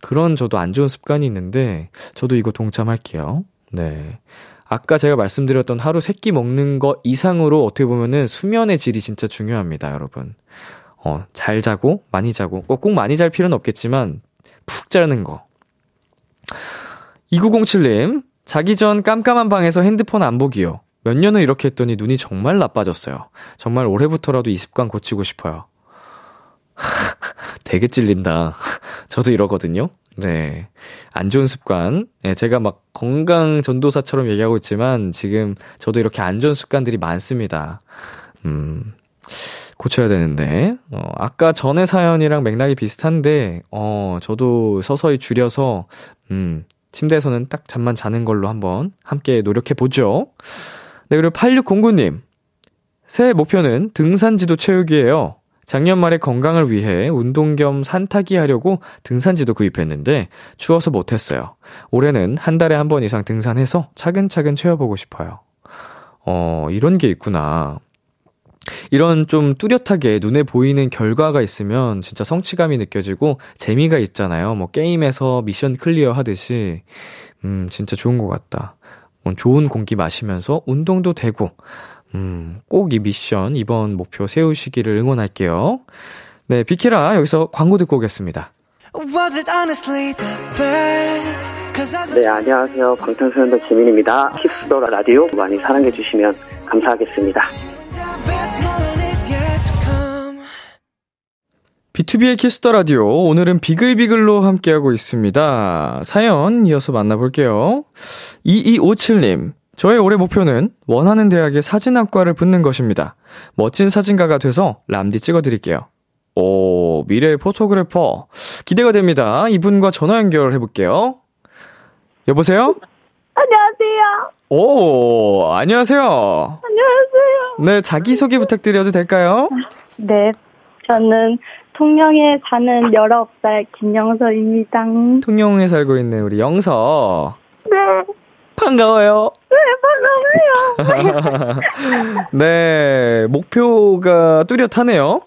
S2: 그런 저도 안 좋은 습관이 있는데 저도 이거 동참할게요. 네. 아까 제가 말씀드렸던 하루 세 끼 먹는 거 이상으로 어떻게 보면은 수면의 질이 진짜 중요합니다, 여러분. 어, 잘 자고, 많이 자고, 꼭, 꼭 많이 잘 필요는 없겠지만, 푹 자는 거. 2907님, 자기 전 깜깜한 방에서 핸드폰 안 보기요. 몇 년을 이렇게 했더니 눈이 정말 나빠졌어요. 정말 올해부터라도 이 습관 고치고 싶어요. 되게 찔린다. 저도 이러거든요. 네. 안 좋은 습관. 네, 제가 막 건강 전도사처럼 얘기하고 있지만 지금 저도 이렇게 안 좋은 습관들이 많습니다. 음, 고쳐야 되는데. 어, 아까 전에 사연이랑 맥락이 비슷한데, 어, 저도 서서히 줄여서, 음, 침대에서는 딱 잠만 자는 걸로 한번 함께 노력해 보죠. 네, 그리고 8609님. 새해 목표는 등산 지도 채우기예요. 작년 말에 건강을 위해 운동 겸 산타기 하려고 등산지도 구입했는데 추워서 못했어요. 올해는 한 달에 한 번 이상 등산해서 차근차근 채워보고 싶어요. 어, 이런 게 있구나. 이런 좀 뚜렷하게 눈에 보이는 결과가 있으면 진짜 성취감이 느껴지고 재미가 있잖아요. 뭐 게임에서 미션 클리어 하듯이. 음, 진짜 좋은 것 같다. 뭐 좋은 공기 마시면서 운동도 되고, 음, 꼭 이 미션, 이번 목표 세우시기를 응원할게요. 네, 비키라, 여기서 광고 듣고 오겠습니다.
S4: 네, 안녕하세요. 방탄소년단 지민입니다. 키스 더 라디오 많이 사랑해주시면 감사하겠습니다.
S2: BTOB의 키스 더 라디오. 오늘은 비글비글로 함께하고 있습니다. 사연 이어서 만나볼게요. 2257님. 저의 올해 목표는 원하는 대학에 사진학과를 붙는 것입니다. 멋진 사진가가 돼서 람디 찍어드릴게요. 오, 미래의 포토그래퍼. 기대가 됩니다. 이분과 전화 연결해볼게요. 여보세요?
S5: 안녕하세요.
S2: 오, 안녕하세요.
S5: 안녕하세요.
S2: 네, 자기소개 부탁드려도 될까요?
S5: 네, 저는 통영에 사는 19살 김영서입니다.
S2: 통영에 살고 있는 우리 영서.
S5: 네,
S2: 반가워요.
S5: 네, 반가워요.
S2: 네, 목표가 뚜렷하네요.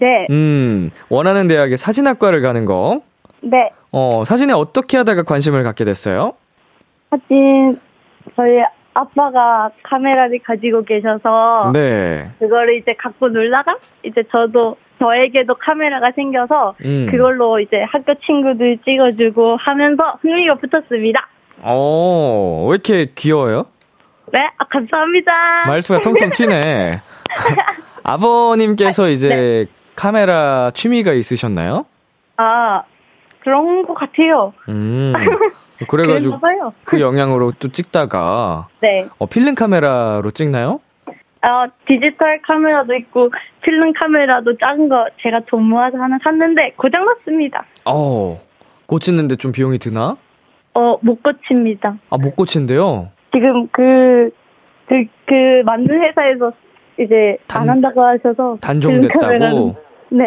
S5: 네,
S2: 음, 원하는 대학에 사진학과를 가는 거.
S5: 네.
S2: 어, 사진에 어떻게 하다가 관심을 갖게 됐어요?
S5: 사진, 저희 아빠가 카메라를 가지고 계셔서
S2: 네.
S5: 그거를 이제 갖고 놀다가 이제 저도 저에게도 카메라가 생겨서
S2: 음.
S5: 그걸로 이제 학교 친구들 찍어주고 하면서 흥미가 붙었습니다.
S2: 어, 왜 이렇게 귀여워요?
S5: 네, 아, 감사합니다.
S2: 말투가 통통 튀네. 아버님께서 이제
S5: 네.
S2: 카메라 취미가 있으셨나요?
S5: 아, 그런 것 같아요.
S2: 음. 그래가지고.
S5: 그
S2: 영향으로 또 찍다가
S5: 네.
S2: 어, 필름 카메라로 찍나요?
S5: 어, 디지털 카메라도 있고 필름 카메라도 작은 거 제가 돈 모아서 하나 샀는데 고장 났습니다.
S2: 어, 고치는데 좀 비용이 드나?
S5: 어, 못 고칩니다.
S2: 아, 못 고친대요?
S5: 지금 그, 그, 그 만든 회사에서 이제
S2: 단-
S5: 안 한다고 하셔서
S2: 단종됐다고?
S5: 네.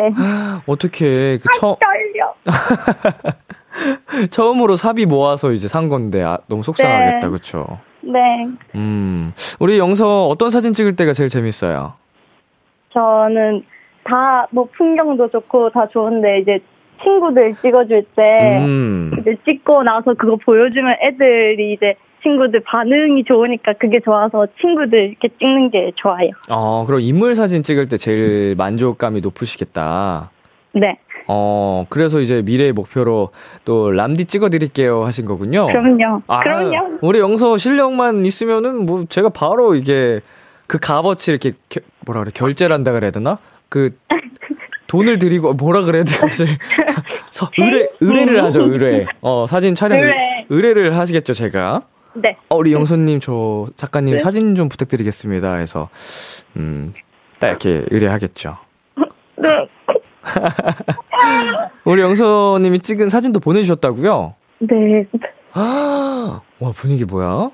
S2: 어떻게 그 처,
S5: 떨려.
S2: 처음으로 사비 모아서 이제 산 건데 아, 너무 속상하겠다,
S5: 네.
S2: 그쵸?
S5: 네.
S2: 음, 우리 영서 어떤 사진 찍을 때가 제일 재밌어요?
S5: 저는 다 뭐 풍경도 좋고 다 좋은데 이제 친구들 찍어줄 때
S2: 음,
S5: 이제 찍고 나서 그거 보여주면 애들이 이제 친구들 반응이 좋으니까 그게 좋아서 친구들 이렇게 찍는 게 좋아요.
S2: 어, 그럼 인물 사진 찍을 때 제일 만족감이 높으시겠다.
S5: 네.
S2: 어, 그래서 이제 미래의 목표로 또 람디 찍어드릴게요 하신 거군요.
S5: 그럼요.
S2: 아,
S5: 그럼요.
S2: 우리 영서 실력만 있으면은 뭐 제가 바로 이게 그 값어치 이렇게 겨- 뭐라 그래 결제를 한다 그래야 되나? 그 돈을 드리고 뭐라 그래야 돼 갑자기 서- 의뢰 의뢰를 하죠 의뢰. 어 사진 촬영
S5: 의뢰.
S2: 의뢰를 하시겠죠 제가.
S5: 네.
S2: 어, 우리 영서님 저 작가님
S5: 네.
S2: 사진 좀 부탁드리겠습니다 해서 음딱 이렇게 의뢰하겠죠.
S5: 네.
S2: 우리 영서님이 찍은 사진도 보내주셨다고요?
S5: 네.
S2: 아, 와 분위기 뭐야?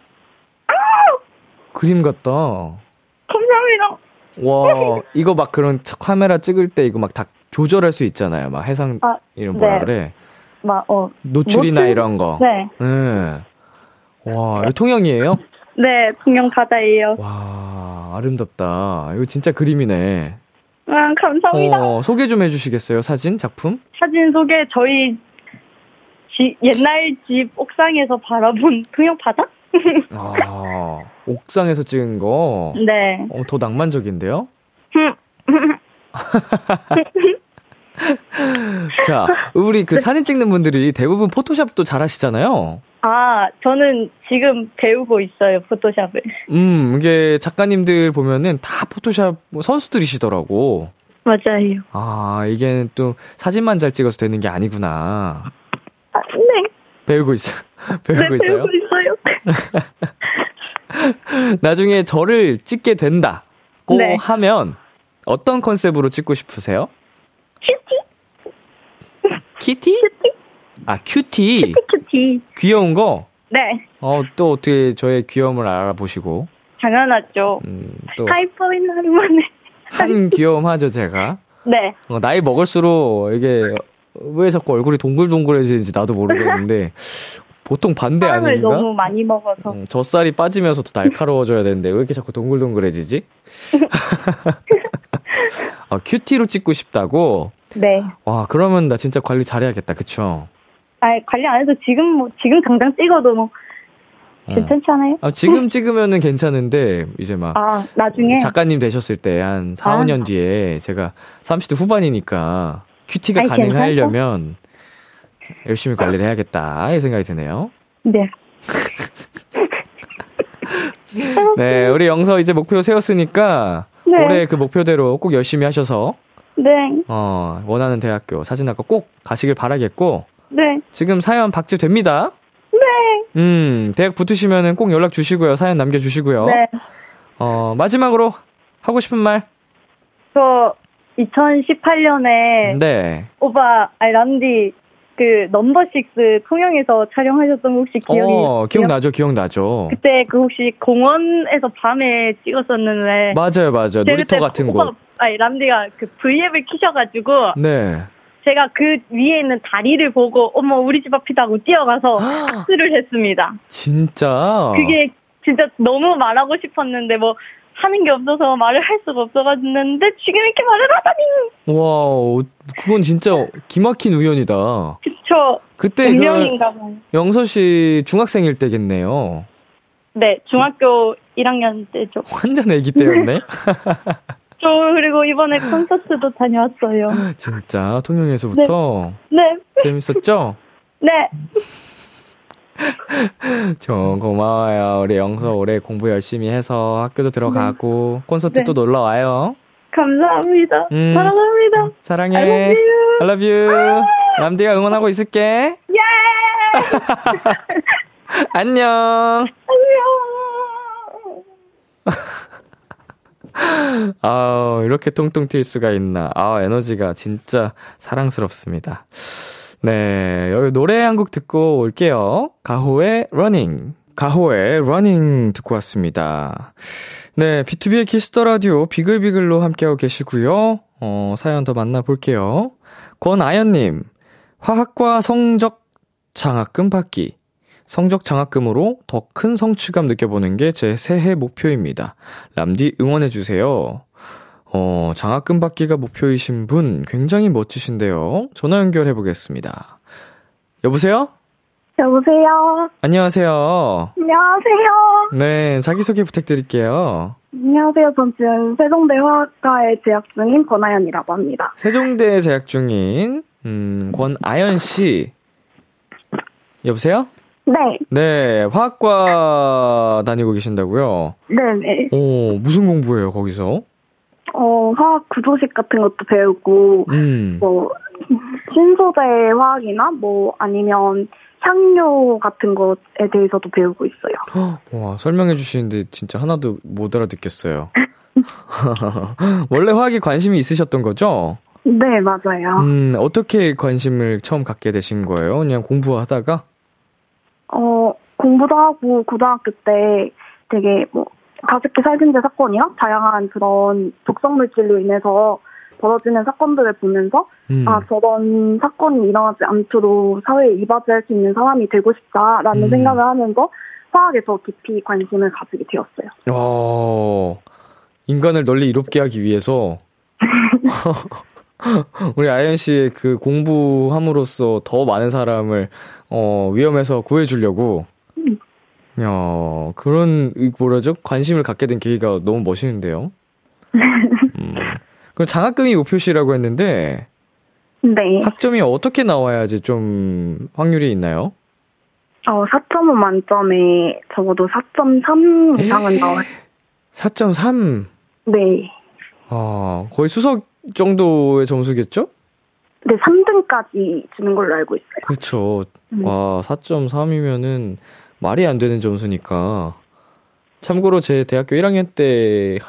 S2: 그림 같다.
S5: 감사합니다.
S2: 와, 이거 막 그런 차- 카메라 찍을 때 이거 막 다 조절할 수 있잖아요. 막 해상
S5: 아,
S2: 이런 뭐라
S5: 네.
S2: 그래?
S5: 막, 어.
S2: 노출이나
S5: 노출?
S2: 이런 거.
S5: 네.
S2: 네. 와, 이거 통영이에요?
S5: 네. 풍경 바다예요.
S2: 와, 아름답다. 이거 진짜 그림이네.
S5: 아, 감사합니다.
S2: 어, 소개 좀 해주시겠어요? 사진 작품?
S5: 사진 속에 저희 지- 옛날 집 옥상에서 바라본 풍경 바다?
S2: 아, 옥상에서 찍은 거.
S5: 네.
S2: 어, 더 낭만적인데요? 자, 우리 그 사진 찍는 분들이 대부분 포토샵도 잘 하시잖아요.
S5: 아, 저는 지금 배우고 있어요, 포토샵을.
S2: 음, 이게 작가님들 보면은 다 포토샵 뭐 선수들이시더라고.
S5: 맞아요.
S2: 아, 이게 또 사진만 잘 찍어서 되는 게 아니구나.
S5: 아, 네.
S2: 배우고 있어.
S5: 네,
S2: 배우고 있어요.
S5: 배우고 있어요.
S2: 나중에 저를 찍게 된다고
S5: 네.
S2: 하면 어떤 컨셉으로 찍고 싶으세요?
S5: cutie?
S2: 키티? 아,
S5: cutie. cutie.
S2: 귀여운 거?
S5: 네.
S2: 어, 또 어떻게 저의 귀여움을 알아보시고,
S5: 당연하죠.
S2: 음, 또,
S5: 하이퍼인 하루만에.
S2: 한 귀여움 하죠, 제가.
S5: 네.
S2: 어, 나이 먹을수록 이게 왜 자꾸 얼굴이 동글동글해지는지 나도 모르겠는데, 보통 반대 아닌가?
S5: 너무 많이 먹어서.
S2: 음, 젖살이 빠지면서 더 날카로워져야 되는데, 왜 이렇게 자꾸 동글동글해지지? 어, 큐티로 찍고 싶다고?
S5: 네.
S2: 와, 그러면 나 진짜 관리 잘해야겠다, 그쵸?
S5: 아, 관리 안 해도 지금 뭐, 지금 당장 찍어도 뭐,
S2: 어.
S5: 괜찮지 않아요?
S2: 아, 지금 찍으면은 괜찮은데, 이제 막,
S5: 아, 나중에.
S2: 작가님 되셨을 때 한 4,
S5: 아.
S2: 5년 뒤에 제가 30대 후반이니까 큐티가
S5: 아이,
S2: 가능하려면 열심히 관리를 해야겠다, 이 생각이 드네요.
S5: 네.
S2: 네, 우리 영서 이제 목표 세웠으니까
S5: 네.
S2: 올해 그 목표대로 꼭 열심히 하셔서
S5: 네.
S2: 어, 원하는 대학교 사진학과 꼭 가시길 바라겠고
S5: 네.
S2: 지금 사연 박제됩니다.
S5: 네.
S2: 음, 대학 붙으시면은 꼭 연락 주시고요. 사연 남겨 주시고요.
S5: 네.
S2: 어, 마지막으로 하고 싶은 말?
S5: 저 2018년에
S2: 네.
S5: 오빠 아이람디 그 넘버 식스 통영에서 촬영하셨던 거 혹시 기억이
S2: 어, 기억나죠, 기억나죠.
S5: 그때 그 혹시 공원에서 밤에 찍었었는데
S2: 맞아요, 맞아요. 놀이터 같은
S5: 오빠,
S2: 곳.
S5: 아니 람디가 그 V앱을 키셔가지고
S2: 네.
S5: 제가 그 위에 있는 다리를 보고 어머 우리 집 앞이다고 뛰어가서 악수를 했습니다.
S2: 진짜.
S5: 그게 진짜 너무 말하고 싶었는데 뭐 하는 게 없어서 말을 할 수가 없어가지는데 지금 이렇게 말을 하다니
S2: 와, 그건 진짜 기막힌 우연이다.
S5: 그쵸
S2: 그때 그
S5: 운명인가 봐요.
S2: 영서 씨 중학생일 때겠네요.
S6: 네, 중학교 1학년 때죠.
S2: 완전 애기 때였네?
S6: 저 그리고 이번에 콘서트도 다녀왔어요.
S2: 진짜, 통영에서부터?
S6: 네,
S2: 재밌었죠?
S6: 네.
S2: 저 고마워요. 우리 영서 올해 공부 열심히 해서 학교도 들어가고, 콘서트
S6: 네.
S2: 또 놀러 와요.
S6: 감사합니다.
S2: 음.
S6: 사랑합니다.
S2: 사랑해.
S6: I love you.
S2: I love you. 람디가 응원하고 있을게.
S6: 예!
S2: 안녕.
S6: 안녕.
S2: 아 이렇게 통통 튈 수가 있나. 아, 에너지가 진짜 사랑스럽습니다. 네, 여기 노래 한 곡 듣고 올게요. 가호의 Running. 가호의 Running 듣고 왔습니다. 네, BTOB의 키스 더 라디오 비글비글로 함께하고 계시고요. 어, 사연 더 만나볼게요. 권아연님, 화학과 성적 장학금 받기. 성적 장학금으로 더 큰 성취감 느껴보는 게 제 새해 목표입니다. 람디 응원해주세요. 어, 장학금 받기가 목표이신 분 굉장히 멋지신데요. 전화 연결해 보겠습니다. 여보세요?
S6: 여보세요.
S2: 안녕하세요.
S6: 안녕하세요.
S2: 네, 자기소개 부탁드릴게요.
S6: 안녕하세요. 전 지금 세종대 화학과에 재학 중인 권아연이라고 합니다.
S2: 세종대에 재학 중인, 음, 권아연 씨. 여보세요?
S6: 네,
S2: 네, 화학과 다니고 계신다고요?
S6: 네네.
S2: 오, 무슨 공부예요, 거기서?
S6: 어, 화학 구조식 같은 것도 배우고,
S2: 음,
S6: 뭐, 신소재 화학이나 뭐, 아니면 향료 같은 것에 대해서도 배우고 있어요.
S2: 와, 설명해 주시는데 진짜 하나도 못 알아듣겠어요. 원래 화학에 관심이 있으셨던 거죠?
S6: 네, 맞아요.
S2: 음, 어떻게 관심을 처음 갖게 되신 거예요? 그냥 공부하다가?
S6: 어, 공부도 하고, 고등학교 때 되게 뭐, 가습기 살균제 사건이나 다양한 그런 독성 물질로 인해서 벌어지는 사건들을 보면서,
S2: 음,
S6: 아, 저런 사건이 일어나지 않도록 사회에 이바지할 수 있는 사람이 되고 싶다라는
S2: 음.
S6: 생각을 하면서 화학에 더 깊이 관심을 가지게 되었어요.
S2: 어, 인간을 널리 이롭게 하기 위해서 우리 아연 씨의 그 공부함으로써 더 많은 사람을 어, 위험에서 구해주려고 야, 그런 이 뭐라죠? 관심을 갖게 된 계기가 너무 멋있는데요. 음. 그럼 장학금이 목표시라고 했는데
S6: 네.
S2: 학점이 어떻게 나와야지 좀 확률이 있나요?
S6: 어, 4.5 만점에 적어도 4.3 이상은 나와요.
S2: 4.3.
S6: 네.
S2: 아, 거의 수석 정도의 점수겠죠?
S6: 네, 3등까지 주는 걸로 알고 있어요.
S2: 그렇죠.
S6: 음.
S2: 와, 4.3이면은 말이 안 되는 점수니까. 참고로 제 대학교 1학년 때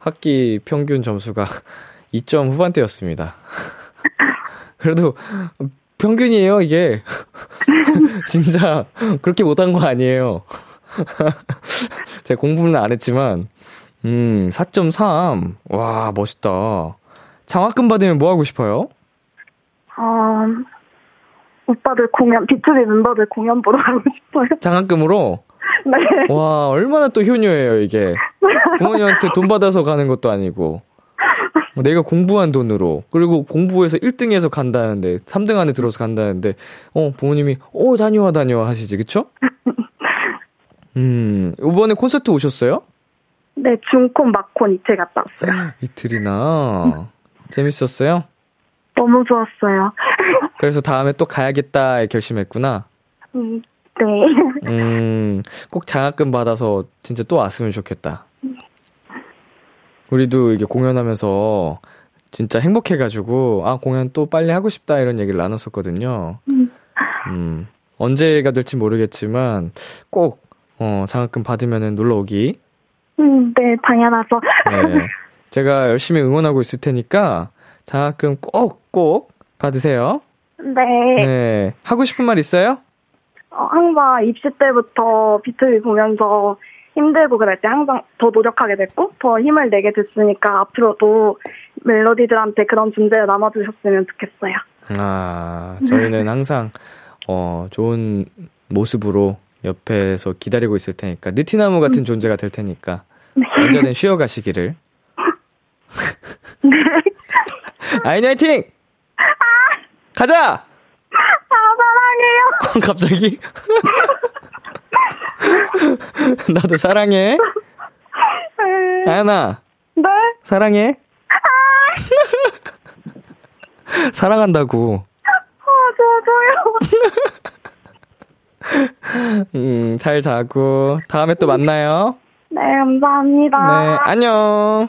S2: 학기 평균 점수가 2점 후반대였습니다. 그래도 평균이에요, 이게. 진짜 그렇게 못한 거 아니에요. 제가 공부는 안 했지만, 음, 4.3. 와, 멋있다. 장학금 받으면 뭐 하고 싶어요?
S6: 어, 오빠들 공연, B2B 멤버들 공연 보러 가고 싶어요.
S2: 장학금으로?
S6: 네.
S2: 와, 얼마나 또 효녀예요, 이게. 부모님한테 돈 받아서 가는 것도 아니고. 내가 공부한 돈으로. 그리고 공부해서 1등해서 간다는데, 3등 안에 들어서 간다는데, 어, 부모님이, 어, 다녀와, 다녀와 하시지, 그쵸? 음, 이번에 콘서트 오셨어요?
S6: 네, 중콘, 마콘 이틀 갔다 왔어요.
S2: 이틀이나. 재밌었어요?
S6: 너무 좋았어요.
S2: 그래서 다음에 또 가야겠다 결심했구나.
S6: 음, 네.
S2: 음, 꼭 장학금 받아서 진짜 또 왔으면 좋겠다. 우리도 이게 공연하면서 진짜 행복해가지고, 아, 공연 또 빨리 하고 싶다 이런 얘기를 나눴었거든요. 음, 언제가 될지 모르겠지만, 꼭, 어, 장학금 받으면은 놀러 오기.
S6: 음, 네, 당연하죠.
S2: 네. 제가 열심히 응원하고 있을 테니까, 장학금 꼭, 꼭 받으세요.
S6: 네.
S2: 네. 하고 싶은 말 있어요?
S6: 어, 항상 입시 때부터 비트비 보면서 힘들고 그럴 때 항상 더 노력하게 됐고 더 힘을 내게 됐으니까 앞으로도 멜로디들한테 그런 존재를 남아주셨으면 좋겠어요.
S2: 아, 저희는 항상, 어, 좋은 모습으로 옆에서 기다리고 있을 테니까, 느티나무 같은 존재가 될 테니까, 언제든 쉬어가시기를. 아이니 화이팅! 가자!
S6: 아, 사랑해요.
S2: 갑자기? 나도 사랑해.
S5: 네.
S2: 아연아,
S5: 네?
S2: 사랑해. 사랑한다고.
S5: 아, 좋아요.
S2: 음, 잘 자고. 다음에 또 만나요.
S5: 네, 감사합니다.
S2: 네, 안녕.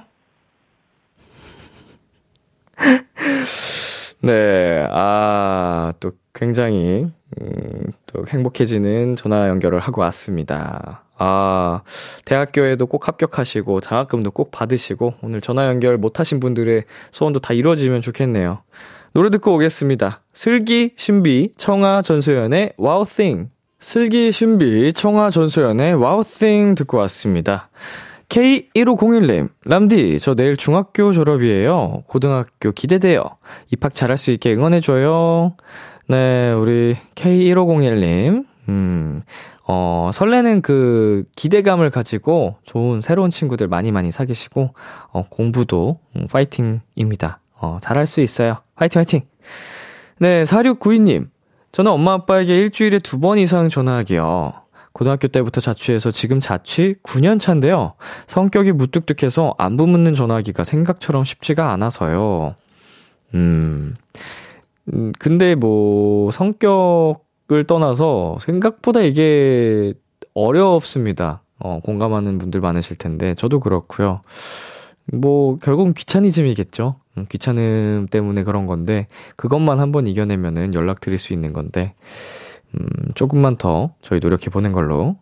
S2: 네, 아, 또 굉장히, 음, 또 행복해지는 전화 연결을 하고 왔습니다. 아, 대학교에도 꼭 합격하시고, 장학금도 꼭 받으시고, 오늘 전화 연결 못하신 분들의 소원도 다 이루어지면 좋겠네요. 노래 듣고 오겠습니다. 슬기, 신비, 청하, 전소연의 Wow Thing. 슬기, 신비, 청하, 전소연의 Wow Thing 듣고 왔습니다. K1501님, 람디, 저 내일 중학교 졸업이에요. 고등학교 기대돼요. 입학 잘할 수 있게 응원해줘요. 네, 우리 K1501님, 음, 어, 설레는 그 기대감을 가지고 좋은 새로운 친구들 많이 많이 사귀시고, 어, 공부도, 음, 파이팅입니다. 어, 잘할 수 있어요. 화이팅, 화이팅! 네, 4692님, 저는 엄마 아빠에게 일주일에 두 번 이상 전화하기요. 고등학교 때부터 자취해서 지금 자취 9년 차인데요. 성격이 무뚝뚝해서 안부 묻는 전화하기가 생각처럼 쉽지가 않아서요. 음, 음, 근데 뭐, 성격을 떠나서 생각보다 이게 어렵습니다. 어, 공감하는 분들 많으실 텐데, 저도 그렇고요. 뭐, 결국은 귀차니즘이겠죠. 음, 귀찮음 때문에 그런 건데, 그것만 한번 이겨내면은 연락 드릴 수 있는 건데, 음, 조금만 더 저희 노력해 보는 걸로.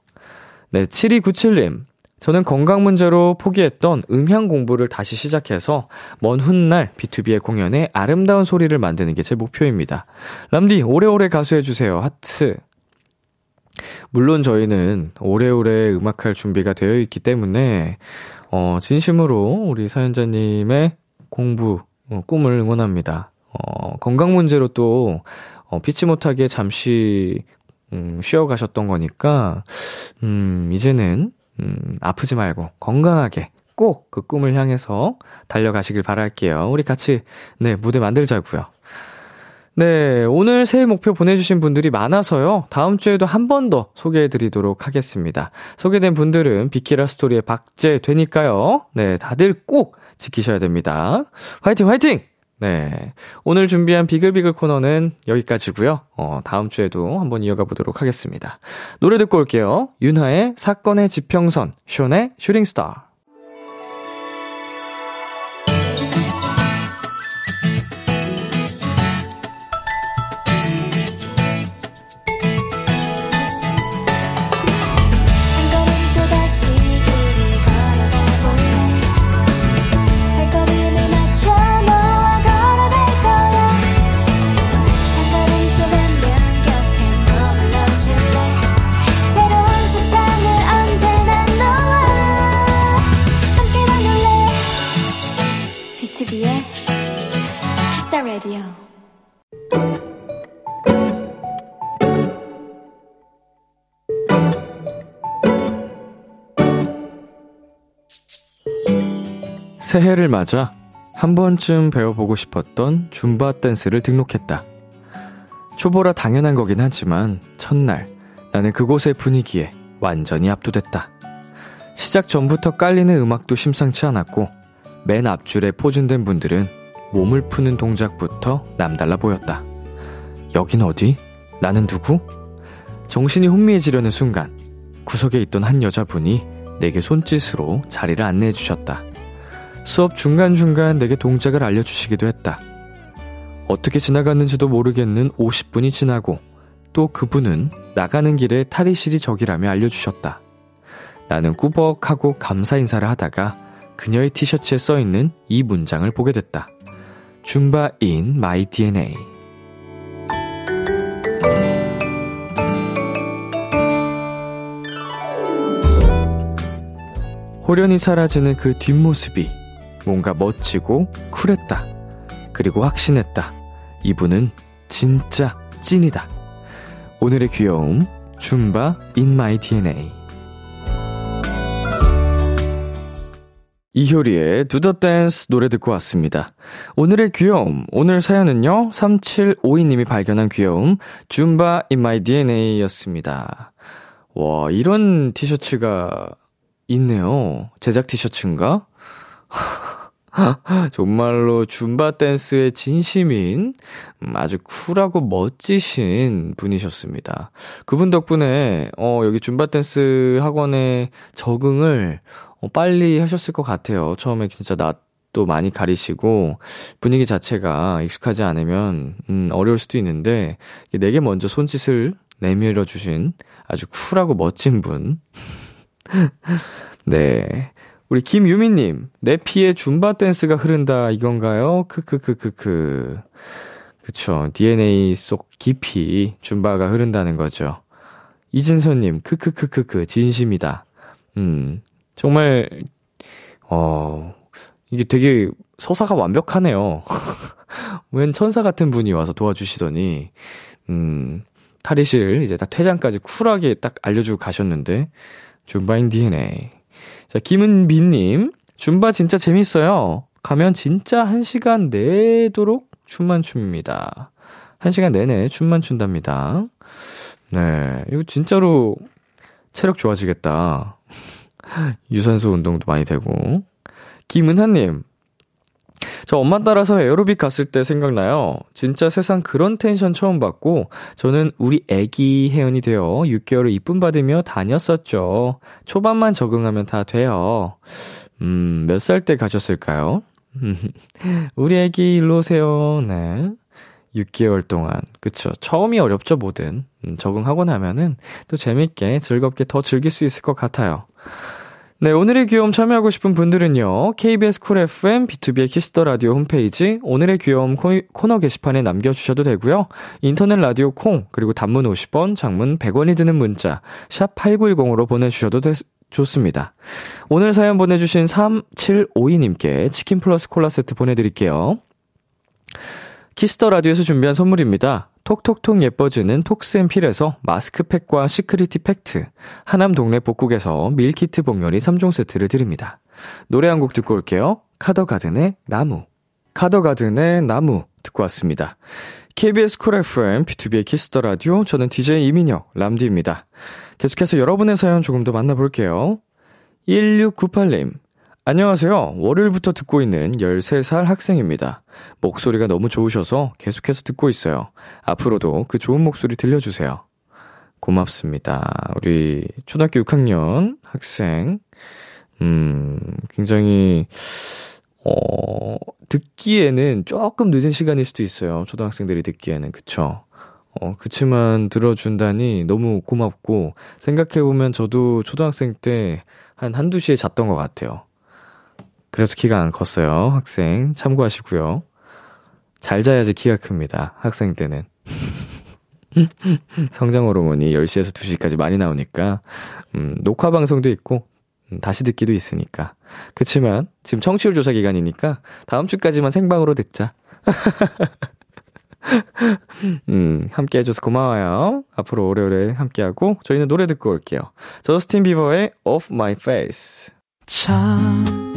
S2: 네, 7297님. 저는 건강 문제로 포기했던 음향 공부를 다시 시작해서 먼 훗날 B2B의 공연에 아름다운 소리를 만드는 게 제 목표입니다. 람디, 오래오래 가수해주세요. 하트. 물론 저희는 오래오래 음악할 준비가 되어 있기 때문에, 어, 진심으로 우리 사연자님의 공부, 어, 꿈을 응원합니다. 어, 건강 문제로 또, 어, 피치 못하게 잠시, 음, 쉬어가셨던 거니까, 음, 이제는, 음, 아프지 말고 건강하게 꼭 그 꿈을 향해서 달려가시길 바랄게요. 우리 같이, 네, 무대 만들자고요. 네, 오늘 새해 목표 보내주신 분들이 많아서요. 다음 주에도 한 번 더 소개해드리도록 하겠습니다. 소개된 분들은 비키라 스토리에 박제 되니까요. 네, 다들 꼭 지키셔야 됩니다. 화이팅, 화이팅! 네. 오늘 준비한 비글비글 코너는 여기까지고요 어, 다음 주에도 한번 이어가 보도록 하겠습니다. 노래 듣고 올게요. 윤하의 사건의 지평선, 쇼의 슈링스타. 새해를 맞아 한 번쯤 배워보고 싶었던 줌바 댄스를 등록했다. 초보라 당연한 거긴 하지만 첫날 나는 그곳의 분위기에 완전히 압도됐다. 시작 전부터 깔리는 음악도 심상치 않았고 맨 앞줄에 포진된 분들은 몸을 푸는 동작부터 남달라 보였다. 여긴 어디? 나는 누구? 정신이 혼미해지려는 순간 구석에 있던 한 여자분이 내게 손짓으로 자리를 안내해 주셨다. 수업 중간중간 내게 동작을 알려주시기도 했다. 어떻게 지나갔는지도 모르겠는 50분이 지나고 또 그분은 나가는 길에 탈의실이 저기라며 알려주셨다. 나는 꾸벅하고 감사 인사를 하다가 그녀의 티셔츠에 써 있는 이 문장을 보게 됐다. 줌바 in my DNA. 호련히 사라지는 그 뒷모습이 뭔가 멋지고 쿨했다. 그리고 확신했다. 이분은 진짜 찐이다. 오늘의 귀여움, 줌바 in my DNA. 이효리의 Dance 노래 듣고 왔습니다. 오늘의 귀여움, 오늘 사연은요, 3752님이 발견한 귀여움, 줌바 in my DNA 였습니다. 와, 이런 티셔츠가 있네요. 제작 티셔츠인가? 정말로 줌바 댄스의 진심인 음, 아주 쿨하고 멋지신 분이셨습니다. 그분 덕분에 어 여기 줌바 댄스 학원에 적응을 어, 빨리 하셨을 것 같아요. 처음에 진짜 낯도 많이 가리시고 분위기 자체가 익숙하지 않으면 음 어려울 수도 있는데 내게 먼저 손짓을 내밀어 주신 아주 쿨하고 멋진 분. 네. 우리 김유미님, 내 피에 줌바 댄스가 흐른다, 이건가요? 크크크크크. 그쵸. DNA 속 깊이 줌바가 흐른다는 거죠. 이진서님, 크크크크크, 진심이다. 음, 정말, 어, 이게 되게 서사가 완벽하네요. 웬 천사 같은 분이 와서 도와주시더니, 음, 탈의실 이제 딱 퇴장까지 쿨하게 딱 알려주고 가셨는데, 줌바인 DNA. 자, 김은비님, 줌바 진짜 재밌어요. 가면 진짜 한 시간 내도록 춤만 춥니다. 한 시간 내내 춤만 춘답니다. 네, 이거 진짜로 체력 좋아지겠다. 유산소 운동도 많이 되고. 김은하님, 저 엄마 따라서 에어로빅 갔을 때 생각나요. 진짜 세상 그런 텐션 처음 받고 저는 우리 애기 혜연이 되어 6개월을 이쁨 받으며 다녔었죠. 초반만 적응하면 다 돼요. 음, 몇 살 때 가셨을까요? 우리 애기 일로 오세요. 네. 6개월 동안. 그쵸. 처음이 어렵죠, 뭐든. 음, 적응하고 나면은 또 재밌게 즐겁게 더 즐길 수 있을 것 같아요. 네, 오늘의 귀여움 참여하고 싶은 분들은요, KBS Cool FM, B2B의 키스터 라디오 홈페이지, 오늘의 귀여움 코너 게시판에 남겨주셔도 되고요 인터넷 라디오 콩, 그리고 단문 50원, 장문 100원이 드는 문자, 샵 8910으로 보내주셔도 되, 좋습니다. 오늘 사연 보내주신 3752님께 치킨 플러스 콜라 세트 보내드릴게요. Kiss the Radio에서 준비한 선물입니다. 톡톡톡 예뻐지는 톡스앤필에서 마스크팩과 시크리티 팩트, 하남 동네 복국에서 밀키트 복요리 3종 세트를 드립니다. 노래 한 곡 듣고 올게요. 카더가든의 나무. 카더가든의 나무 듣고 왔습니다. KBS Cool FM, B2B의 키스터 라디오, 저는 DJ 이민혁, 람디입니다. 계속해서 여러분의 사연 조금 더 만나볼게요. 1698님, 안녕하세요. 월요일부터 듣고 있는 13살 학생입니다. 목소리가 너무 좋으셔서 계속해서 듣고 있어요. 앞으로도 그 좋은 목소리 들려주세요. 고맙습니다. 우리 초등학교 6학년 학생, 음, 굉장히, 어, 듣기에는 조금 늦은 시간일 수도 있어요. 초등학생들이 듣기에는. 그쵸? 어, 그치만 들어준다니 너무 고맙고, 생각해보면 저도 초등학생 때 한 한두 시에 잤던 것 같아요. 그래서 키가 안 컸어요. 학생. 참고하시고요. 잘 자야지 키가 큽니다. 학생 때는. 성장 호르몬이 10시에서 2시까지 많이 나오니까, 음, 녹화 방송도 있고, 음, 다시 듣기도 있으니까. 그치만, 지금 청취율 조사 기간이니까, 다음 주까지만 생방으로 듣자. 음, 함께 해줘서 고마워요. 앞으로 오래오래 함께하고, 저희는 노래 듣고 올게요. 저스틴 비버의 Off My Face.
S1: 참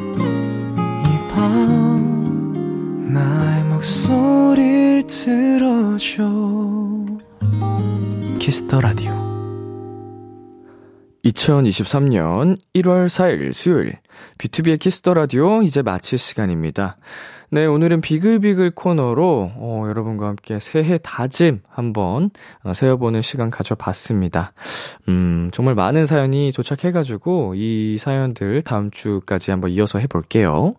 S1: 나의 목소리를 들어줘 Kiss the Radio
S2: 2023년 1월 4일 수요일 B2B의 키스터 라디오 이제 마칠 시간입니다. 네, 오늘은 비글비글 코너로 어, 여러분과 함께 새해 다짐 한번 어, 세워보는 시간 가져봤습니다. 음, 정말 많은 사연이 도착해가지고 이 사연들 다음 주까지 한번 이어서 해볼게요.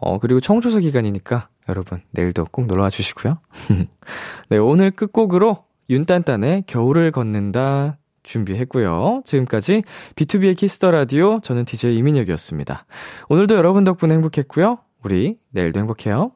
S2: 어, 그리고 청소서 기간이니까 여러분 내일도 꼭 놀러와 주시고요. 네, 오늘 끝곡으로 윤딴딴의 겨울을 걷는다 준비했고요. 지금까지 B2B의 키스터 라디오 저는 DJ 이민혁이었습니다. 오늘도 여러분 덕분에 행복했고요. 우리 내일도 행복해요.